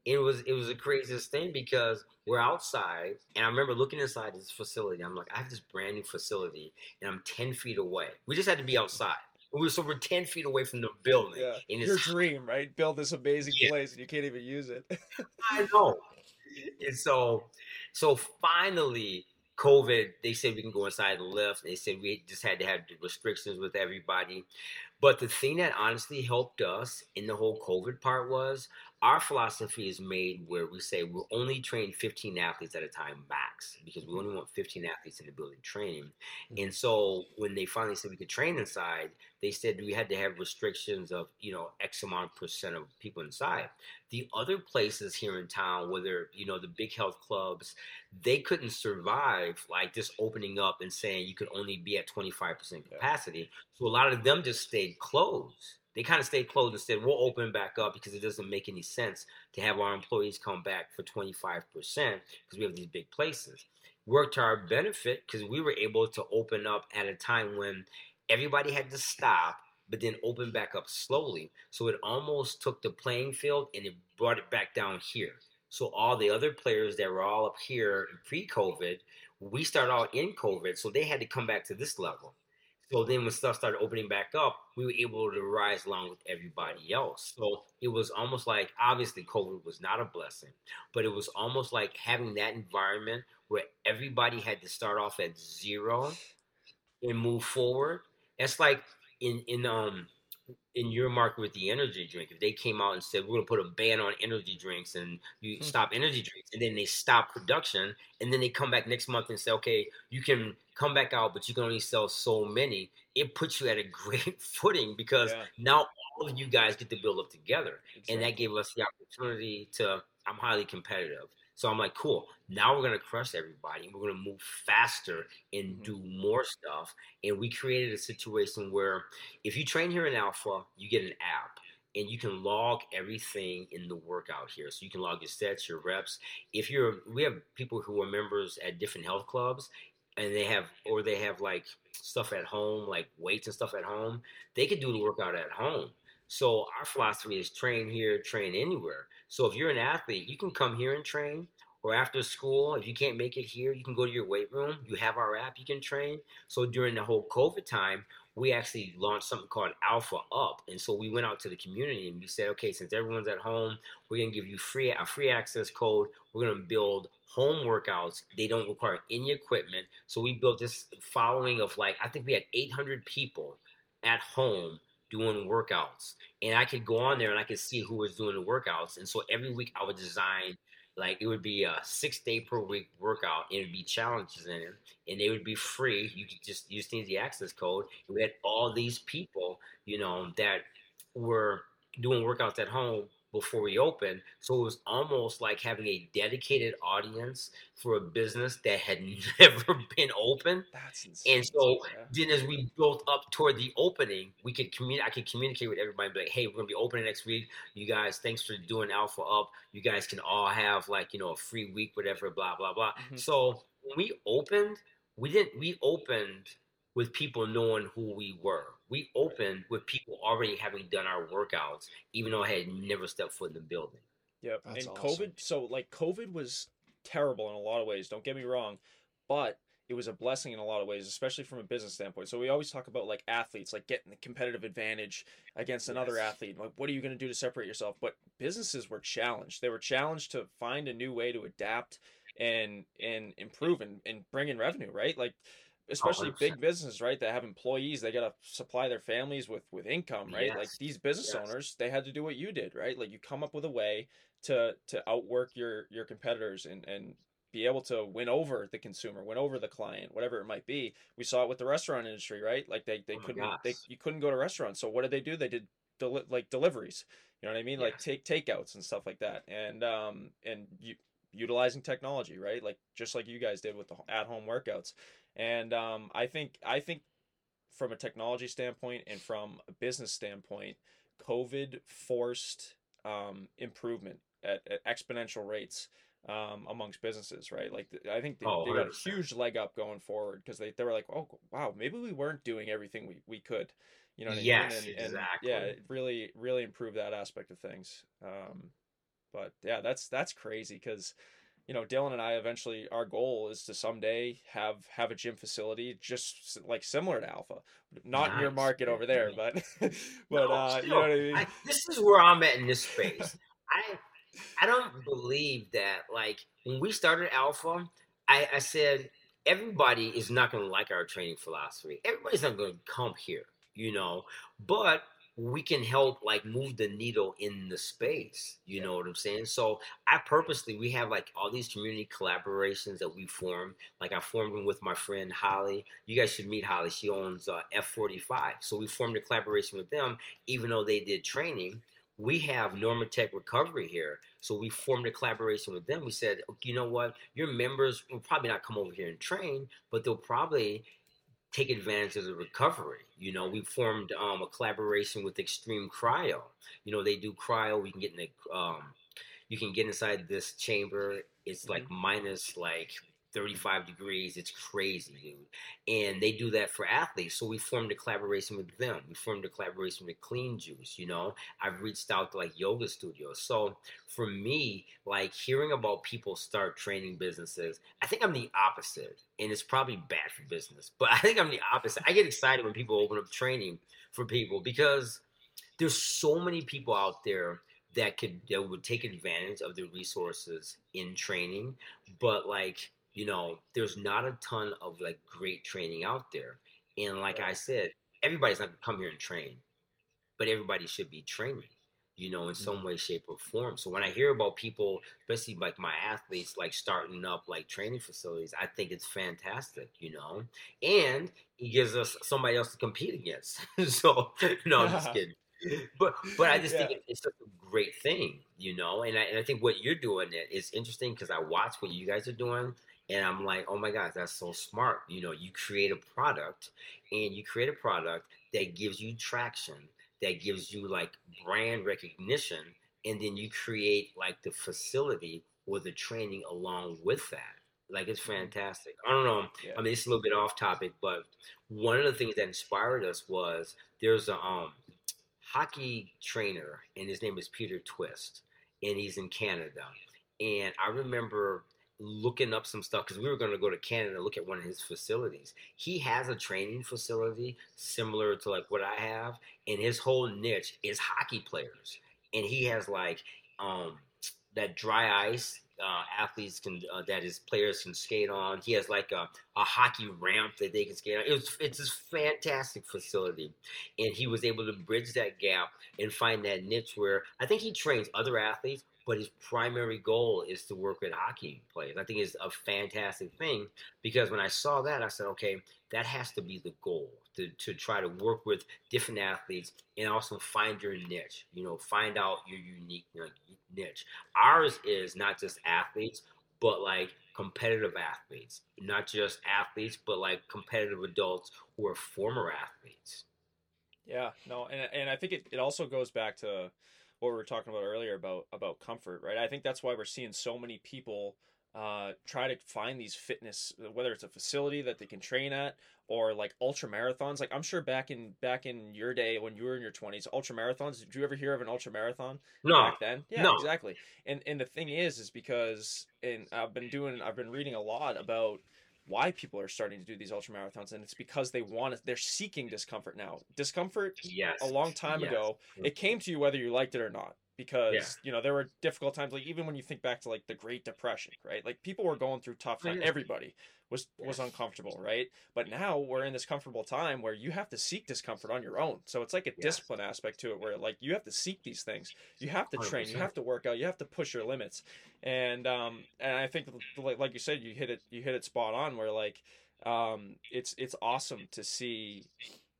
It was it was the craziest thing because we're outside, and I remember looking inside this facility. I'm like, I have this brand new facility, and I'm ten feet away. We just had to be outside. We were, so we're ten feet away from the building. Yeah, your dream, right? Build this amazing yeah. place, and you can't even use it. I know. And so, so finally, COVID, they said we can go inside the lift. They said we just had to have restrictions with everybody. But the thing that honestly helped us in the whole COVID part was our philosophy is made where we say we'll only train 15 athletes at a time max because we only want 15 athletes in the building training. Mm-hmm. And so when they finally said we could train inside, they said we had to have restrictions of, you know, X amount percent of people inside. The other places here in town, whether, you know, the big health clubs, they couldn't survive like just opening up and saying you could only be at 25% capacity. So a lot of them just stayed closed they kind of stayed closed and said, we'll open back up because it doesn't make any sense to have our employees come back for 25% because we have these big places. Worked to our benefit because we were able to open up at a time when everybody had to stop, but then open back up slowly. So it almost took the playing field and it brought it back down here. So all the other players that were all up here pre-COVID, we started out in COVID, so they had to come back to this level. So then when stuff started opening back up, we were able to rise along with everybody else. So it was almost like obviously COVID was not a blessing, but it was almost like having that environment where everybody had to start off at zero and move forward. It's like in in um in your market with the energy drink, if they came out and said we're going to put a ban on energy drinks and you mm-hmm. stop energy drinks, and then they stop production, and then they come back next month and say, okay, you can come back out, but you can only sell so many. It puts you at a (laughs) great footing because yeah. now all of you guys get to build up together, exactly. and that gave us the opportunity to. I'm highly competitive. So I'm like, cool. Now we're gonna crush everybody. We're gonna move faster and mm-hmm. do more stuff. And we created a situation where if you train here in Alpha, you get an app. and you can log everything in the workout here. So you can log your sets, your reps. If you're, we have people who are members at different health clubs, and they have, or they have like stuff at home, like weights and stuff at home. They can do the workout at home. So our philosophy is train here, train anywhere. So if you're an athlete, you can come here and train or after school, if you can't make it here, you can go to your weight room. You have our app, you can train. So during the whole COVID time, we actually launched something called Alpha Up. And so we went out to the community and we said, okay, since everyone's at home, we're gonna give you free a free access code. We're gonna build home workouts. They don't require any equipment. So we built this following of like, I think we had 800 people at home doing workouts. And I could go on there and I could see who was doing the workouts. And so every week I would design like it would be a six day per week workout and it would be challenges in it and they would be free you could just use the access code and we had all these people you know that were doing workouts at home before we opened. So it was almost like having a dedicated audience for a business that had (laughs) never been open. That's insane. And so yeah. then as we built up toward the opening, we could communicate I could communicate with everybody like, hey, we're gonna be opening next week. You guys, thanks for doing Alpha Up. You guys can all have like, you know, a free week, whatever, blah, blah, blah. Mm-hmm. So when we opened, we didn't we opened with people knowing who we were. We opened with people already having done our workouts, even though I had never stepped foot in the building. Yep. That's and awesome. COVID, so like COVID was terrible in a lot of ways. Don't get me wrong, but it was a blessing in a lot of ways, especially from a business standpoint. So we always talk about like athletes, like getting the competitive advantage against another yes. athlete. Like, what are you going to do to separate yourself? But businesses were challenged. They were challenged to find a new way to adapt and and improve and, and bring in revenue. Right, like especially 100%. big businesses, right? That have employees, they got to supply their families with with income, right? Yes. Like these business yes. owners, they had to do what you did, right? Like you come up with a way to to outwork your your competitors and and be able to win over the consumer, win over the client, whatever it might be. We saw it with the restaurant industry, right? Like they they oh couldn't they you couldn't go to restaurants. So what did they do? They did deli- like deliveries. You know what I mean? Like take takeouts and stuff like that. And um and you utilizing technology, right? Like just like you guys did with the at home workouts. And um, I think I think from a technology standpoint and from a business standpoint, COVID forced um, improvement at, at, exponential rates um, amongst businesses, right? Like I think they, oh, they got a huge leg up going forward because they, they were like, oh wow, maybe we weren't doing everything we, we could. You know what yes, I mean? And, exactly. And yeah, it really really improved that aspect of things. Um, but yeah, that's that's crazy because you know, Dylan and I eventually our goal is to someday have have a gym facility just like similar to Alpha, not nice. in your market over there, but (laughs) but no, uh, still, you know what I mean. I, this is where I'm at in this space. (laughs) I I don't believe that like when we started Alpha, I, I said everybody is not going to like our training philosophy. Everybody's not going to come here, you know, but we can help like move the needle in the space. You yeah. know what I'm saying? So I purposely we have like all these community collaborations that we form. Like I formed them with my friend Holly. You guys should meet Holly. She owns uh, F45. So we formed a collaboration with them, even though they did training. We have Normatec Recovery here. So we formed a collaboration with them. We said, you know what? Your members will probably not come over here and train, but they'll probably take advantage of the recovery. You know, we formed um, a collaboration with Extreme Cryo. You know, they do cryo. We can get in the, um, you can get inside this chamber. It's like mm-hmm. minus like 35 degrees. It's crazy, dude. And they do that for athletes. So we formed a collaboration with them. We formed a collaboration with Clean Juice. You know, I've reached out to like yoga studios. So for me, like hearing about people start training businesses, I think I'm the opposite. And it's probably bad for business, but (laughs) I think I'm the opposite. I get excited when people open up training for people because there's so many people out there that could that would take advantage of the resources in training but like you know, there's not a ton of like great training out there. And like I said, everybody's not gonna come here and train, but everybody should be training, you know, in some mm-hmm. way, shape, or form. So when I hear about people, especially like my athletes, like starting up like training facilities, I think it's fantastic, you know, and it gives us somebody else to compete against. (laughs) so no, I'm just (laughs) kidding. But but I just yeah. think it's such a great thing, you know, and I, and I think what you're doing is interesting because I watch what you guys are doing and I'm like, oh my gosh, that's so smart. You know, you create a product and you create a product that gives you traction, that gives you like brand recognition, and then you create like the facility or the training along with that. Like it's Mm-hmm. fantastic. I don't know. Yeah. I mean, it's a little bit off topic, but one of the things that inspired us was there's a um, hockey trainer, and his name is Peter Twist, and he's in Canada. And I remember looking up some stuff because we were going to go to Canada look at one of his facilities. He has a training facility similar to like what I have, and his whole niche is hockey players. And he has like um, that dry ice uh, athletes can uh, that his players can skate on. He has like a, a hockey ramp that they can skate on. It was it's this fantastic facility, and he was able to bridge that gap and find that niche where I think he trains other athletes, but his primary goal is to work with hockey players. I think it's a fantastic thing because when I saw that, I said, okay, that has to be the goal to, to try to work with different athletes and also find your niche. You know, find out your unique you niche. Ours is not just athletes, but like competitive athletes, not just athletes, but like competitive adults who are former athletes. Yeah, no, and and I think it, it also goes back to what we were talking about earlier about about comfort, right? I think that's why we're seeing so many people uh, try to find these fitness, whether it's a facility that they can train at or like ultra marathons. Like I'm sure back in back in your day when you were in your 20s, ultra marathons. Did you ever hear of an ultra marathon No, back then? Yeah, no. exactly. And and the thing is, is because and I've been doing, I've been reading a lot about why people are starting to do these ultra marathons and it's because they want it they're seeking discomfort now. Discomfort yes, a long time yes. ago it came mm-hmm. to you whether you liked it or not because Yeah. you know there were difficult times like even when you think back to like the great depression right? Like people were going through tough times. Everybody was was uncomfortable right? But now we're in this comfortable time where you have to seek discomfort on your own. So it's like a Yes. discipline aspect to it where like you have to seek these things. You have to train. You 100%. have to work out. You have to push your limits. And um and i think like, you said you hit it you hit it spot on where like um it's it's awesome to see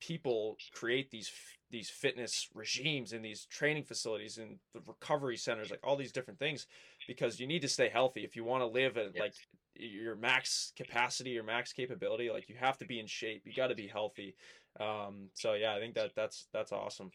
people create these these fitness regimes and these training facilities and the recovery centers like all these different things because you need to stay healthy if you want to live at Yes. like your max capacity your max capability like you have to be in shape you got to be healthy um so yeah i think that that's that's awesome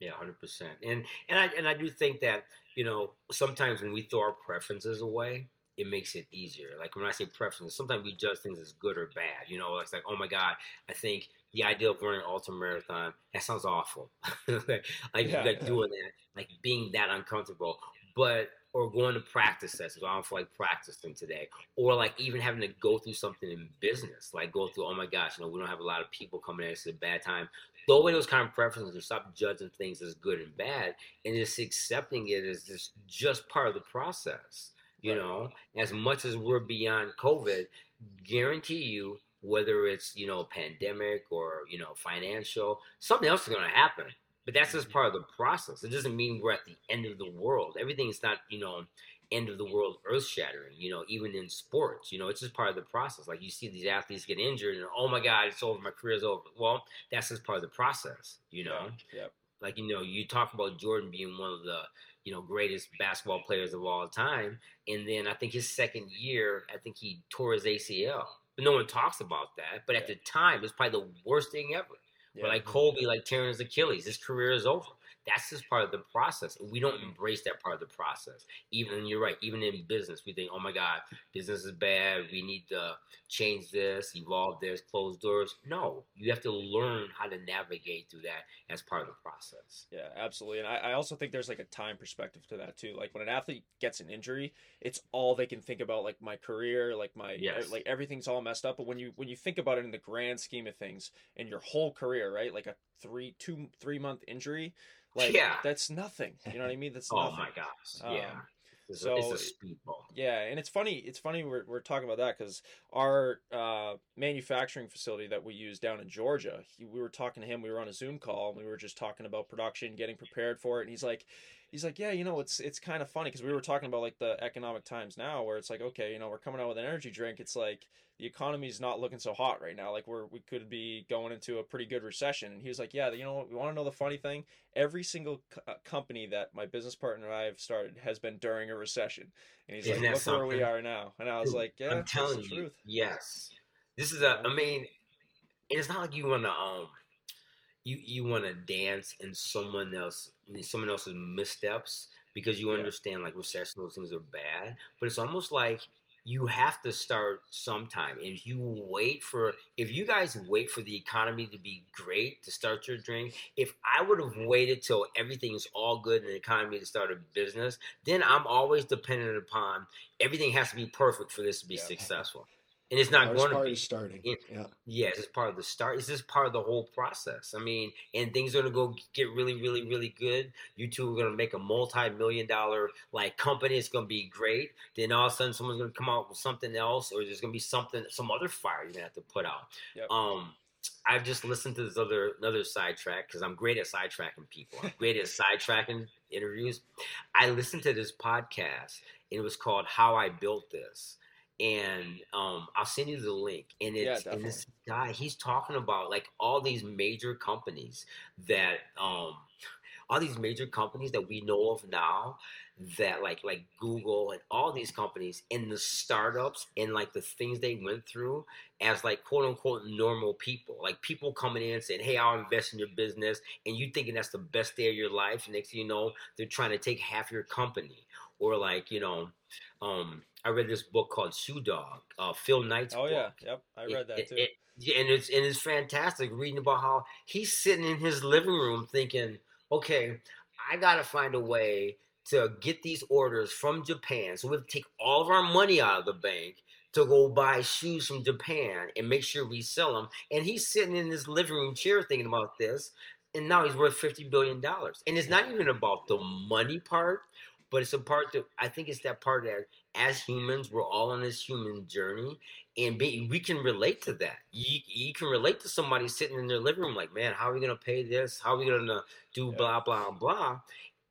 Yeah, hundred percent. And and I and I do think that you know sometimes when we throw our preferences away, it makes it easier. Like when I say preferences, sometimes we judge things as good or bad. You know, it's like oh my god, I think the idea of running an ultra marathon that sounds awful. (laughs) like Yeah. like doing that, like being that uncomfortable, but or going to practice sessions. I don't feel like practicing today, or like even having to go through something in business, like go through. Oh my gosh, you know, we don't have a lot of people coming in. It's a bad time throw away those kind of preferences and stop judging things as good and bad and just accepting it as just just part of the process you Right. know as much as we're beyond covid guarantee you whether it's you know pandemic or you know financial something else is going to happen. But that's just mm-hmm. part of the process. It doesn't mean we're at the end of the world. Everything's not you know end of the world earth shattering you know even in sports you know it's just part of the process. Like you see these athletes get injured and oh my god it's over my career's over. Well that's just part of the process you know? Yeah, yeah. like you know you talk about jordan being one of the you know greatest basketball players of all time and then i think his second year i think he tore his acl but no one talks about that but at the time it's probably the worst thing ever yeah. but like Kobe, like tearing his Achilles, his career is over. That's just part of the process. We don't Mhm. embrace that part of the process. Even you're right, even in business, we think, oh my God, business is bad. We need to change this, evolve this, close doors. No, you have to learn how to navigate through that as part of the process. Yeah, absolutely. And I, I also think there's like a time perspective to that too. Like when an athlete gets an injury, it's all they can think about, like my career, like my Yes. like everything's all messed up. But when you when you think about it in the grand scheme of things in your whole career, right? Like a three two three month injury, like Yeah. that's nothing. You know what I mean? That's (laughs) Oh nothing. my gosh. Um, yeah. It's, so a, it's a speedball. Yeah, and it's funny. It's funny we're we're talking about that because our uh, manufacturing facility that we use down in Georgia, he, we were talking to him. We were on a Zoom call and we were just talking about production, getting prepared for it. And he's like, he's like, yeah, you know, it's it's kind of funny because we were talking about like the economic times now, where it's like, okay, you know, we're coming out with an energy drink. It's like the economy is not looking so hot right now. Like we're we could be going into a pretty good recession. And he was like, yeah, you know what? We want to know the funny thing? Every single co- uh, company that my business partner and I have started has been during a recession. And he's Isn't like, look where we are now. And I was Dude, like, yeah, I'm telling the you, truth. yes. This is a. I mean, it's not like you want to um, you you want to dance in someone else someone else's missteps because you understand like recession those things are bad but it's almost like you have to start sometime if you wait for if you guys wait for the economy to be great to start your drink if i would have waited till everything's all good in the economy to start a business then i'm always dependent upon everything has to be perfect for this to be Yeah. successful and it's not going to be starting. It- yeah. Yes, it's part of the start. It's just part of the whole process. I mean, and things are gonna go get really, really, really good. You two are gonna make a multi-million dollar like company. It's gonna be great. Then all of a sudden, someone's gonna come out with something else, or there's gonna be something, some other fire you're gonna have to put out. Yep. Um, I've just listened to this other another sidetrack because I'm great at sidetracking people. I'm great at (laughs) sidetracking interviews. I listened to this podcast, and it was called "How I Built This." And um, I'll send you the link. And Yeah, it's and this guy, he's talking about like all these major companies that um, all these major companies that we know of now that like like Google and all these companies and the startups and like the things they went through as like quote unquote normal people. Like people coming in and saying, Hey, I'll invest in your business and you thinking that's the best day of your life. Next thing you know, they're trying to take half your company. Or like, you know, um, I read this book called Shoe Dog, uh, Phil Knight's Oh book. yeah, yep, I read that too. it- yeah, and it's and it's fantastic reading about how he's sitting in his living room thinking, okay, I gotta find a way to get these orders from Japan. So we have to take all of our money out of the bank to go buy shoes from Japan and make sure we sell them. And he's sitting in his living room chair thinking about this. And now he's worth fifty billion dollars. And it's not even about the money part, but it's a part that I think it's that part that as humans, we're all on this human journey, and be, we can relate to that. You, you can relate to somebody sitting in their living room, like, man, how are we gonna pay this? How are we gonna do blah blah blah?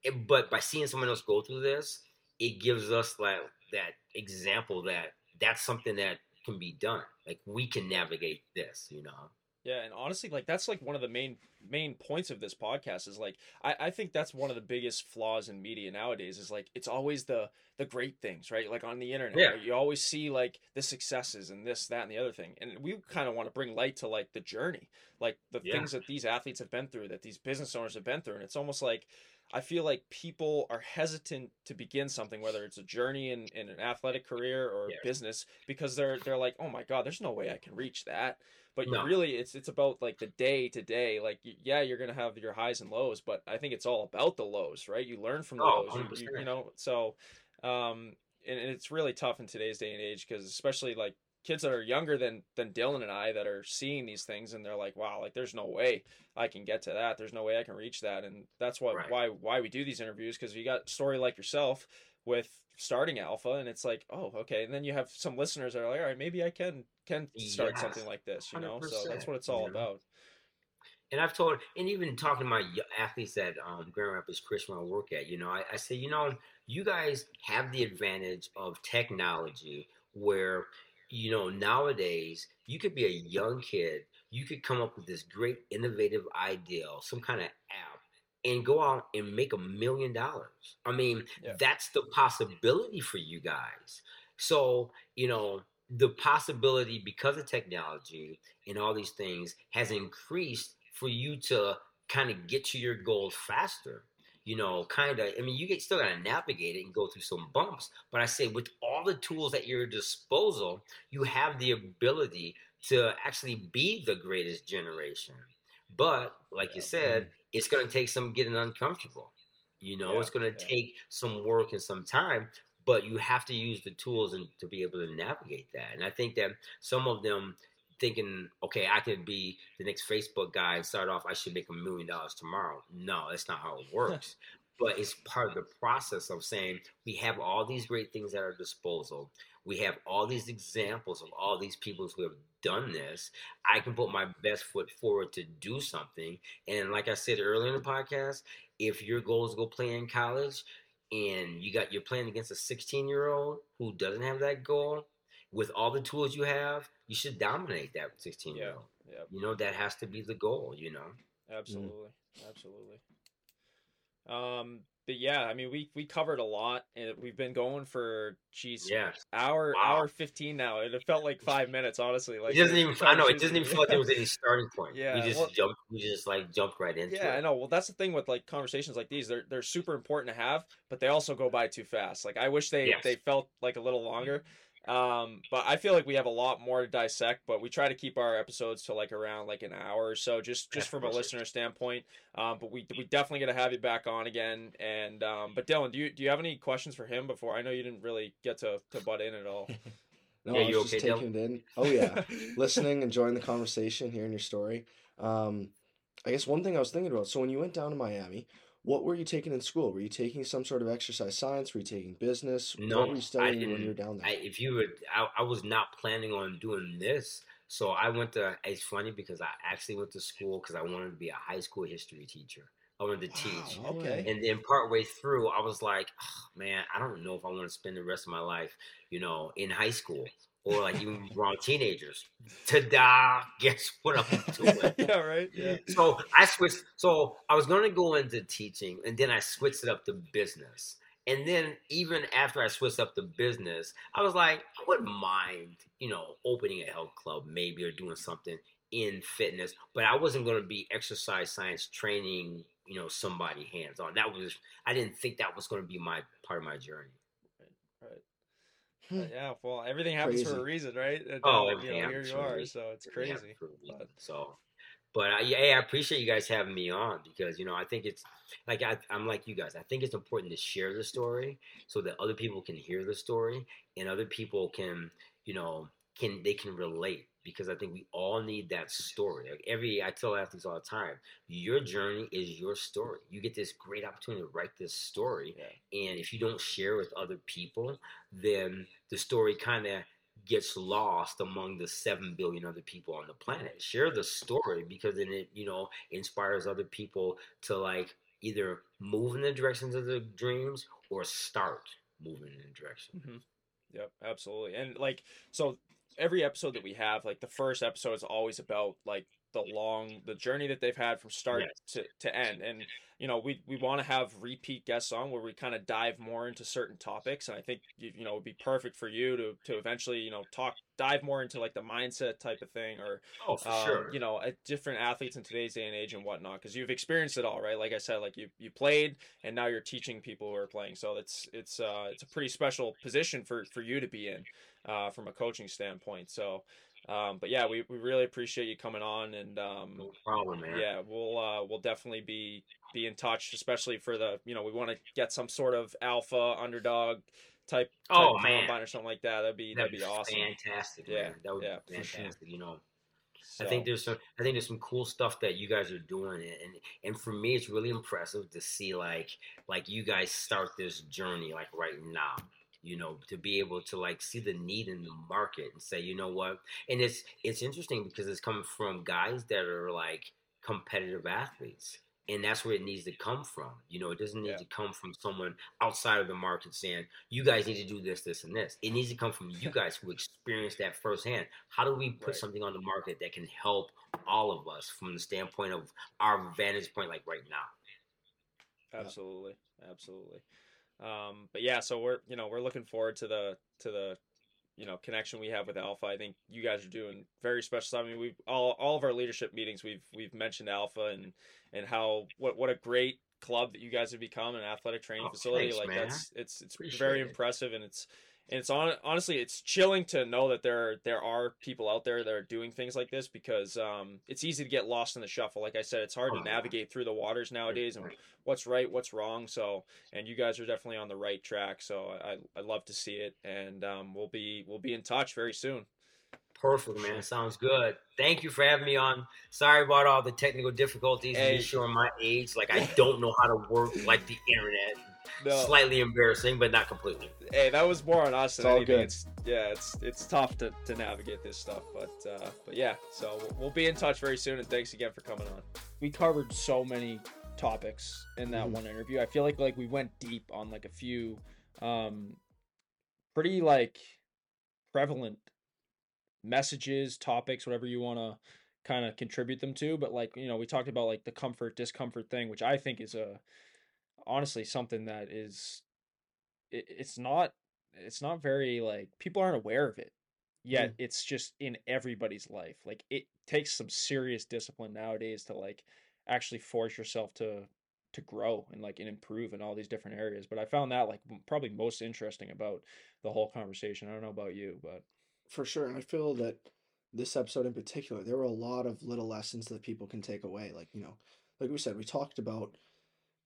And- but by seeing someone else go through this, it gives us like that example that that's something that can be done. Like we can navigate this, you know. Yeah, and honestly, like that's like one of the main main points of this podcast is like I, I think that's one of the biggest flaws in media nowadays is like it's always the the great things, right? Like on the internet, Yeah. right? you always see like the successes and this, that, and the other thing. And we kind of want to bring light to like the journey, like the Yeah. things that these athletes have been through, that these business owners have been through. And it's almost like I feel like people are hesitant to begin something, whether it's a journey in, in an athletic career or Yeah. business, because they're they're like, oh my god, there's no way I can reach that. But No. really, it's it's about like the day to day. Like, yeah, you're gonna have your highs and lows, but I think it's all about the lows, right? You learn from the Oh, lows, you- you, know. So, um, and, and it's really tough in today's day and age because especially like kids that are younger than than Dylan and I that are seeing these things and they're like, wow, like there's no way I can get to that. There's no way I can reach that, and that's why Right. why why we do these interviews because you got a story like yourself with starting alpha and it's like oh okay. And then you have some listeners that are like all right maybe i can can start Yes, something like this you know? So that's what it's all you know? about. And I've told, and even talking to my athletes at um, Grand Rapids Christian I work at, you know, I, I say, you know, you guys have the advantage of technology where, you know, nowadays you could be a young kid, you could come up with this great innovative idea, some kind of app, and go out and make a million dollars. I mean, Yeah. that's the possibility for you guys. So, you know, the possibility because of technology and all these things has increased for you to kind of get to your goals faster. You know, kind of. I mean, you get still got to navigate it and go through some bumps. But I say, with all the tools at your disposal, you have the ability to actually be the greatest generation. But like you Yeah. said, mm. It's going to take some getting uncomfortable. You know, Yeah, it's going to yeah. take some work and some time. But you have to use the tools and to be able to navigate that. And I think that some of them thinking, okay, I could be the next Facebook guy and start off, I should make a million dollars tomorrow. No, that's not how it (laughs) works. But it's part of the process of saying we have all these great things at our disposal. We have all these examples of all these people who have done this. I can put my best foot forward to do something. And like I said earlier in the podcast, if your goal is to go play in college and you got you're playing against a 16 year old who doesn't have that goal, with all the tools you have, you should dominate that 16 year old. yeah You know, that has to be the goal, you know? absolutely absolutely um but yeah, I mean, we we covered a lot, and we've been going for geez, Yeah. hour Wow. hour fifteen now, and it felt like five minutes, honestly. Like It doesn't even. I know it doesn't even feel like there was any (laughs) starting point. Yeah, we just well- jumped. We just like jumped right into Yeah, I know. Well, that's the thing with like conversations like these. They're they're super important to have, but they also go by too fast. Like I wish they Yes. they felt like a little longer. Um, but I feel like we have a lot more to dissect. But we try to keep our episodes to like around like an hour or so, just just Yeah, from a perfect. listener standpoint. Um, but we we definitely gonna have you back on again. And um, but Dylan, do you do you have any questions for him before? I know you didn't really get to to butt in at all. (laughs) No, Yeah, I was you just okay, Dylan? taking it in. Oh yeah, (laughs) listening, enjoying the conversation, hearing your story. Um, I guess one thing I was thinking about. So when you went down to Miami, what were you taking in school? Were you taking some sort of exercise science? Were you taking business? No, what were you I studying when you were down there? I, if you would, I, I was not planning on doing this. So I went to. It's funny because I actually went to school because I wanted to be a high school history teacher. I wanted to teach. Okay. And then partway through, I was like, "Ah, man, I don't know if I want to spend the rest of my life, you know, in high school or like even around teenagers. Ta-da! (laughs) Guess what I'm doing? (laughs) yeah, right. Yeah. so I switched. So I was going to go into teaching, and then I switched it up to business. And then even after I switched up to business, I was like, I wouldn't mind, you know, opening a health club maybe or doing something in fitness, but I wasn't going to be exercise science training, you know, somebody hands on. That was I didn't think that was going to be my part of my journey. Right. Hmm. Uh, yeah. Well, everything happens for a reason, right? And, Oh, uh, everything you know, here you are. So it's crazy. for a reason. But- So, but I, yeah, I appreciate you guys having me on because you know I think it's like I, I'm like you guys. I think it's important to share the story so that other people can hear the story and other people can you know can they can relate because I think we all need that story. Like every I tell athletes all the time, your journey is your story. You get this great opportunity to write this story, Yeah. and if you don't share with other people, then the story kind of gets lost among the 7 billion other people on the planet. Share the story because then it, you know, inspires other people to like either move in the directions of their dreams or start moving in the direction. Mhm. Yep, absolutely. And like so every episode that we have, like the first episode is always about like the long the journey that they've had from start Yes. to, to end. And you know, we we want to have repeat guests on where we kind of dive more into certain topics. And I think you, you know, it would be perfect for you to to eventually, you know, talk dive more into like the mindset type of thing or Oh, for um, sure. you know, different athletes in today's day and age and whatnot, because you've experienced it all, right? Like I said, like you you played, and now you're teaching people who are playing. So it's it's uh it's a pretty special position for for you to be in, uh, from a coaching standpoint. So, um, but yeah, we, we really appreciate you coming on, and um, no problem, man. yeah, we'll uh we'll definitely be be in touch, especially for the you know we want to get some sort of alpha underdog type. type Oh, man. combine or something like that. That'd be that'd, be, awesome. fantastic. Yeah, man. that would yeah, be sure. fantastic. You know, So, I think there's some I think there's some cool stuff that you guys are doing and and for me it's really impressive to see like like you guys start this journey like right now. You know, to be able to like see the need in the market and say, you know what? And it's it's interesting because it's coming from guys that are like competitive athletes. And that's where it needs to come from. You know, it doesn't need Yeah. to come from someone outside of the market saying, you guys need to do this, this, and this. It needs to come from you (laughs) guys who experienced that firsthand. How do we put Right. something on the market that can help all of us from the standpoint of our vantage point, like right now? absolutely absolutely um but yeah so we're you know we're looking forward to the to the you know connection we have with alpha i think you guys are doing very special stuff i mean we've all, all of our leadership meetings we've we've mentioned alpha and and how what what a great club that you guys have become an athletic training Oh, facility thanks, like man. that's it's it's Appreciate very it. impressive and it's and it's on honestly it's chilling to know that there there are people out there that are doing things like this because um it's easy to get lost in the shuffle like i said it's hard to navigate through the waters nowadays and what's right, what's wrong. So, and you guys are definitely on the right track. So I, I love to see it, and um, we'll be we'll be in touch very soon. Perfect, man. Sounds good. Thank you for having me on. Sorry about all the technical difficulties. Hey. Showing my age. Like I don't know how to work like the internet. No, Slightly embarrassing, but not completely. hey, that was more on us than It's all anything. good. It's yeah, it's it's tough to, to navigate this stuff, but uh, but yeah. So we'll, we'll be in touch very soon, and thanks again for coming on. We covered so many topics in that Mhm. one interview. I feel like like we went deep on like a few um pretty like prevalent messages, topics, whatever you want to kind of contribute them to, but like, you know, we talked about like the comfort discomfort thing, which I think is a honestly something that is it, it's not it's not very like people aren't aware of it yet Mm. it's just in everybody's life like it takes some serious discipline nowadays to like actually force yourself to to grow and like and improve in all these different areas but i found that like probably most interesting about the whole conversation i don't know about you but For sure. And I feel that this episode in particular, there were a lot of little lessons that people can take away. Like, you know, like we said, we talked about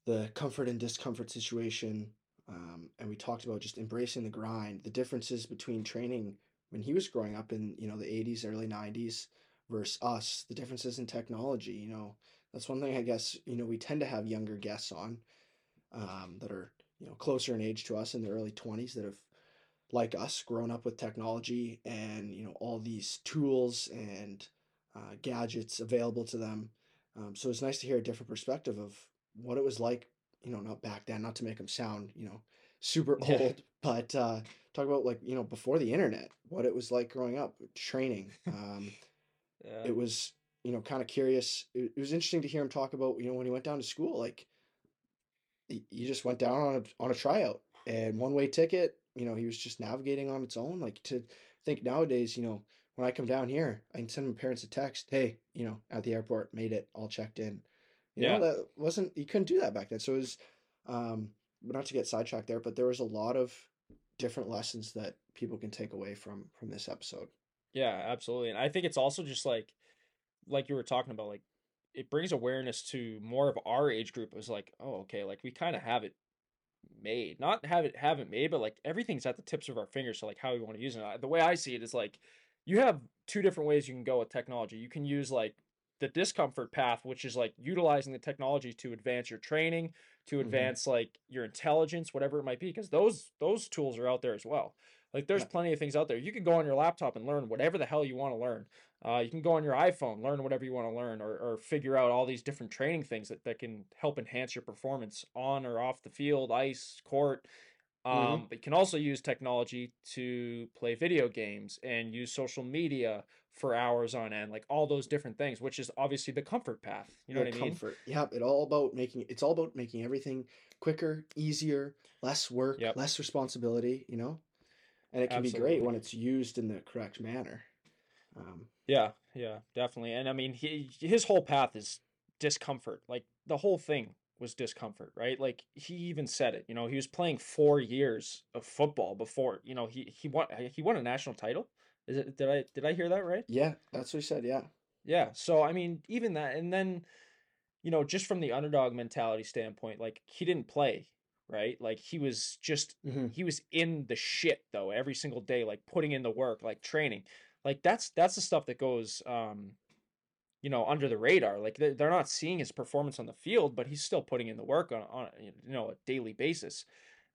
the comfort and discomfort situation. Um, and we talked about just embracing the grind, the differences between training when he was growing up in, you know, the 80s, early 90s versus us, the differences in technology. You know, that's one thing I guess, you know, we tend to have younger guests on um, that are, you know, closer in age to us in their early 20s that have like us grown up with technology and you know all these tools and uh, gadgets available to them um, so it's nice to hear a different perspective of what it was like you know not back then not to make them sound you know super (laughs) old but uh, talk about like you know before the internet what it was like growing up training um, yeah. it was you know kind of curious it, it was interesting to hear him talk about you know when he went down to school like you just went down on a on a tryout and one way ticket you know he was just navigating on its own like to think nowadays you know when i come down here i can send my parents a text hey you know at the airport made it all checked in you Yeah. know that wasn't you couldn't do that back then so it was um not to get sidetracked there but there was a lot of different lessons that people can take away from from this episode Yeah, absolutely. And I think it's also just like like you were talking about, like it brings awareness to more of our age group. It was like, oh, okay, like we kind of have it made. Not have it have it made, but like everything's at the tips of our fingers. So like how we want to use it. The way I see it is like you have two different ways you can go with technology. You can use like the discomfort path, which is like utilizing the technology to advance your training, to Mhm. advance like your intelligence, whatever it might be, because those those tools are out there as well. Like there's Yeah. plenty of things out there. You can go on your laptop and learn whatever the hell you want to learn. Uh, you can go on your iPhone, learn whatever you want to learn, or, or figure out all these different training things that, that can help enhance your performance on or off the field, ice, court. Um, Mhm. But you can also use technology to play video games and use social media for hours on end, like all those different things, which is obviously the comfort path. You know the what I mean? comfort. Yep, it all about making it's all about making everything quicker, easier, less work, Yep. less responsibility, you know? And it can be great when it's used in the correct manner. Um, Yeah, yeah, definitely. And I mean, he his whole path is discomfort. Like the whole thing was discomfort, right? Like he even said it. You know, he was playing four years of football before. You know, he he won he won a national title. Is it? Did I did I hear that right? yeah, that's what he said, yeah. Yeah. So I mean, even that, and then, you know, just from the underdog mentality standpoint, like he didn't play, right? Like he was just hmm he was in the shit though every single day like putting in the work like training like that's that's the stuff that goes um you know under the radar like they- they're not seeing his performance on the field but he's still putting in the work on on you know a daily basis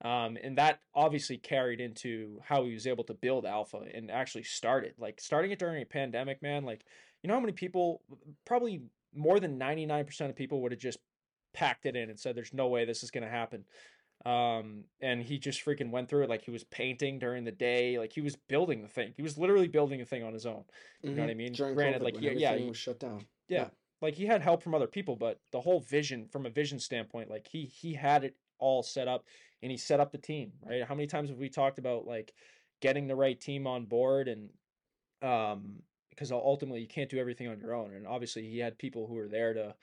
um and that obviously carried into how he was able to build alpha and actually start it like starting it during a pandemic man like you know how many people probably more than 99% of people would have just packed it in and said there's no way this is going to happen um and he just freaking went through it like he was painting during the day like he was building the thing he was literally building the thing on his own You know what I mean? Mm-hmm. During Granted, COVID, like, when yeah- he was shut down. yeah. Yeah. like he had help from other people but the whole vision from a vision standpoint like he he had it all set up and he set up the team right how many times have we talked about like getting the right team on board and um because ultimately you can't do everything on your own and obviously he had people who were there to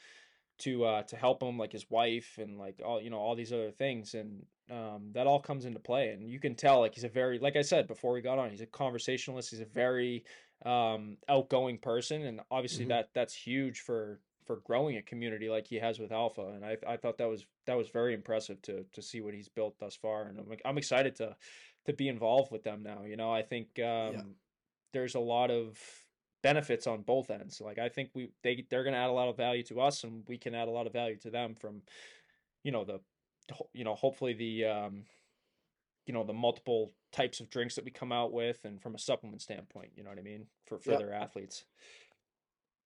to uh to help him like his wife and like all you know all these other things and um that all comes into play and you can tell like he's a very like I said before we got on he's a conversationalist he's a very um outgoing person and obviously Mhm. that that's huge for for growing a community like he has with Alpha and I I thought that was that was very impressive to to see what he's built thus far and I'm like- I'm excited to to be involved with them now you know? I think um there's a lot of benefits on both ends like I think we they they're going to add a lot of value to us and we can add a lot of value to them from you know the you know hopefully the um you know the multiple types of drinks that we come out with and from a supplement standpoint you know what i mean? For for Yeah. their athletes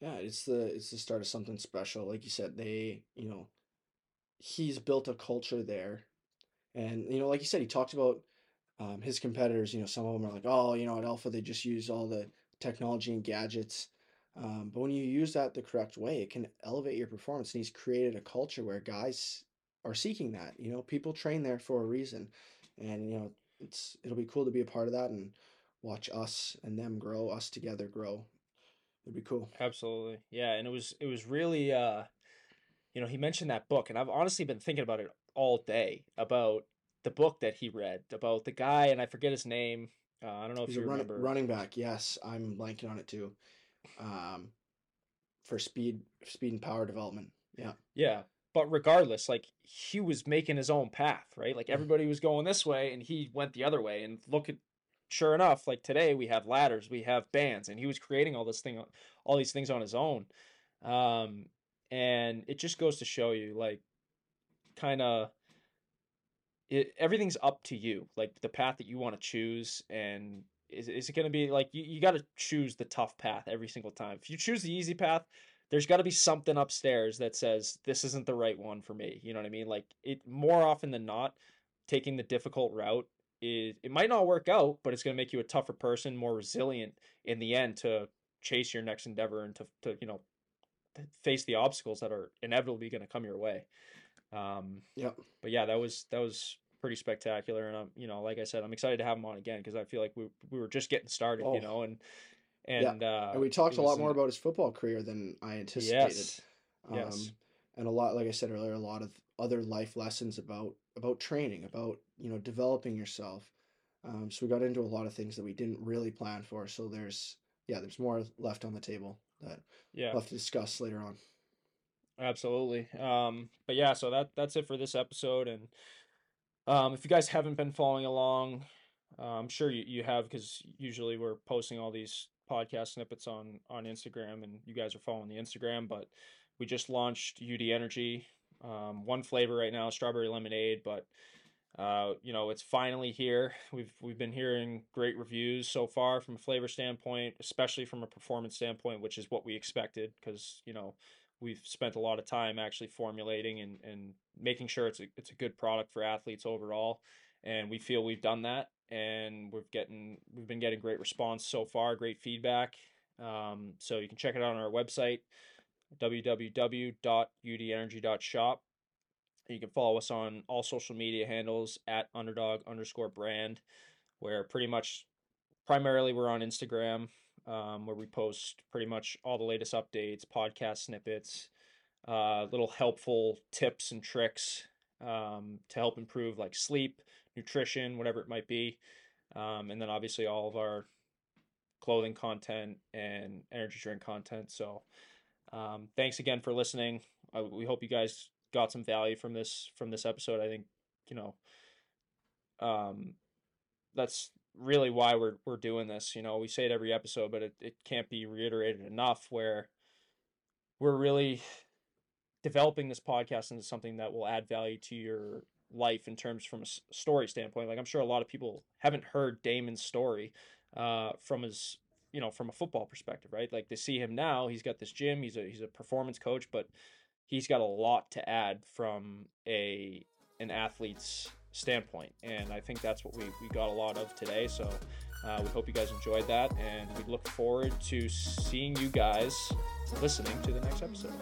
Yeah, it's the it's the start of something special. Like you said, they, you know, he's built a culture there. And, you know, like you said, he talked about um, his competitors, you know, some of them are like, oh, you know, at Alpha, they just use all the technology and gadgets. Um, but when you use that the correct way, it can elevate your performance. And he's created a culture where guys are seeking that. You know, people train there for a reason, and you know, it's it'll be cool to be a part of that and watch us and them grow, us together grow. It'd be cool. Absolutely. Yeah, and it was it was really uh you know, he mentioned that book and I've honestly been thinking about it all day about the book that he read about the guy and I forget his name. Uh, I don't know if He's you run, remember. running back. Yes, I'm blanking on it too. Um, for speed, speed and power development. Yeah. Yeah. But regardless, like he was making his own path, right? Like everybody was going this way and he went the other way. And look at sure enough, like today we have ladders, we have bands, and he was creating all this thing all these things on his own. Um and it just goes to show you like kind of it everything's up to you, like the path that you want to choose and is, is it going to be like you, you got to choose the tough path every single time. If you choose the easy path, there's got to be something upstairs that says this isn't the right one for me. You know what I mean? Like it more often than not, taking the difficult route is it might not work out, but it's going to make you a tougher person, more resilient in the end to chase your next endeavor and to to you know face the obstacles that are inevitably going to come your way. Um, Yep. but yeah, that was that was pretty spectacular, and I'm you know like I said, I'm excited to have him on again because I feel like we we were just getting started, Oh. you know, and and uh, And we talked a lot more about his football career than I anticipated. yes, Um, yes. and a lot, like I said earlier, a lot of other life lessons about about training, about you know developing yourself. Um, so we got into a lot of things that we didn't really plan for. So there's yeah, there's more left on the table that yeah. we'll have to discuss later on. Absolutely. Um, but yeah, so that that's it for this episode. And um, if you guys haven't been following along, uh, I'm sure you, you have because usually we're posting all these podcast snippets on on Instagram, and you guys are following the Instagram. But we just launched UD Energy, um, one flavor right now, strawberry lemonade. But uh, you know, it's finally here. We've we've been hearing great reviews so far from a flavor standpoint, especially from a performance standpoint, which is what we expected because you know we've spent a lot of time actually formulating and, and making sure it's a, it's a good product for athletes overall and we feel we've done that and we've getting we've been getting great response so far great feedback um, so you can check it out on our website www.udenergy.shop you can follow us on all social media handles at underdog underscore brand where pretty much primarily we're on instagram um, where we post pretty much all the latest updates, podcast snippets, uh, little helpful tips and tricks um, to help improve like sleep, nutrition, whatever it might be. Um, and then obviously all of our clothing content and energy drink content. So um, thanks again for listening. I, we hope you guys got some value from this from this episode. I think you know um, that's really why we're we're doing this. You know, we say it every episode, but it, it can't be reiterated enough where we're really developing this podcast into something that will add value to your life in terms from a story standpoint. Like I'm sure a lot of people haven't heard Damon's story uh, from his you know from a football perspective, right? Like to see him now, he's got this gym, he's a he's a performance coach, but he's got a lot to add from a an athlete's standpoint. And I think that's what we, we got a lot of today. So uh, we hope you guys enjoyed that. And we look forward to seeing you guys listening to the next episode.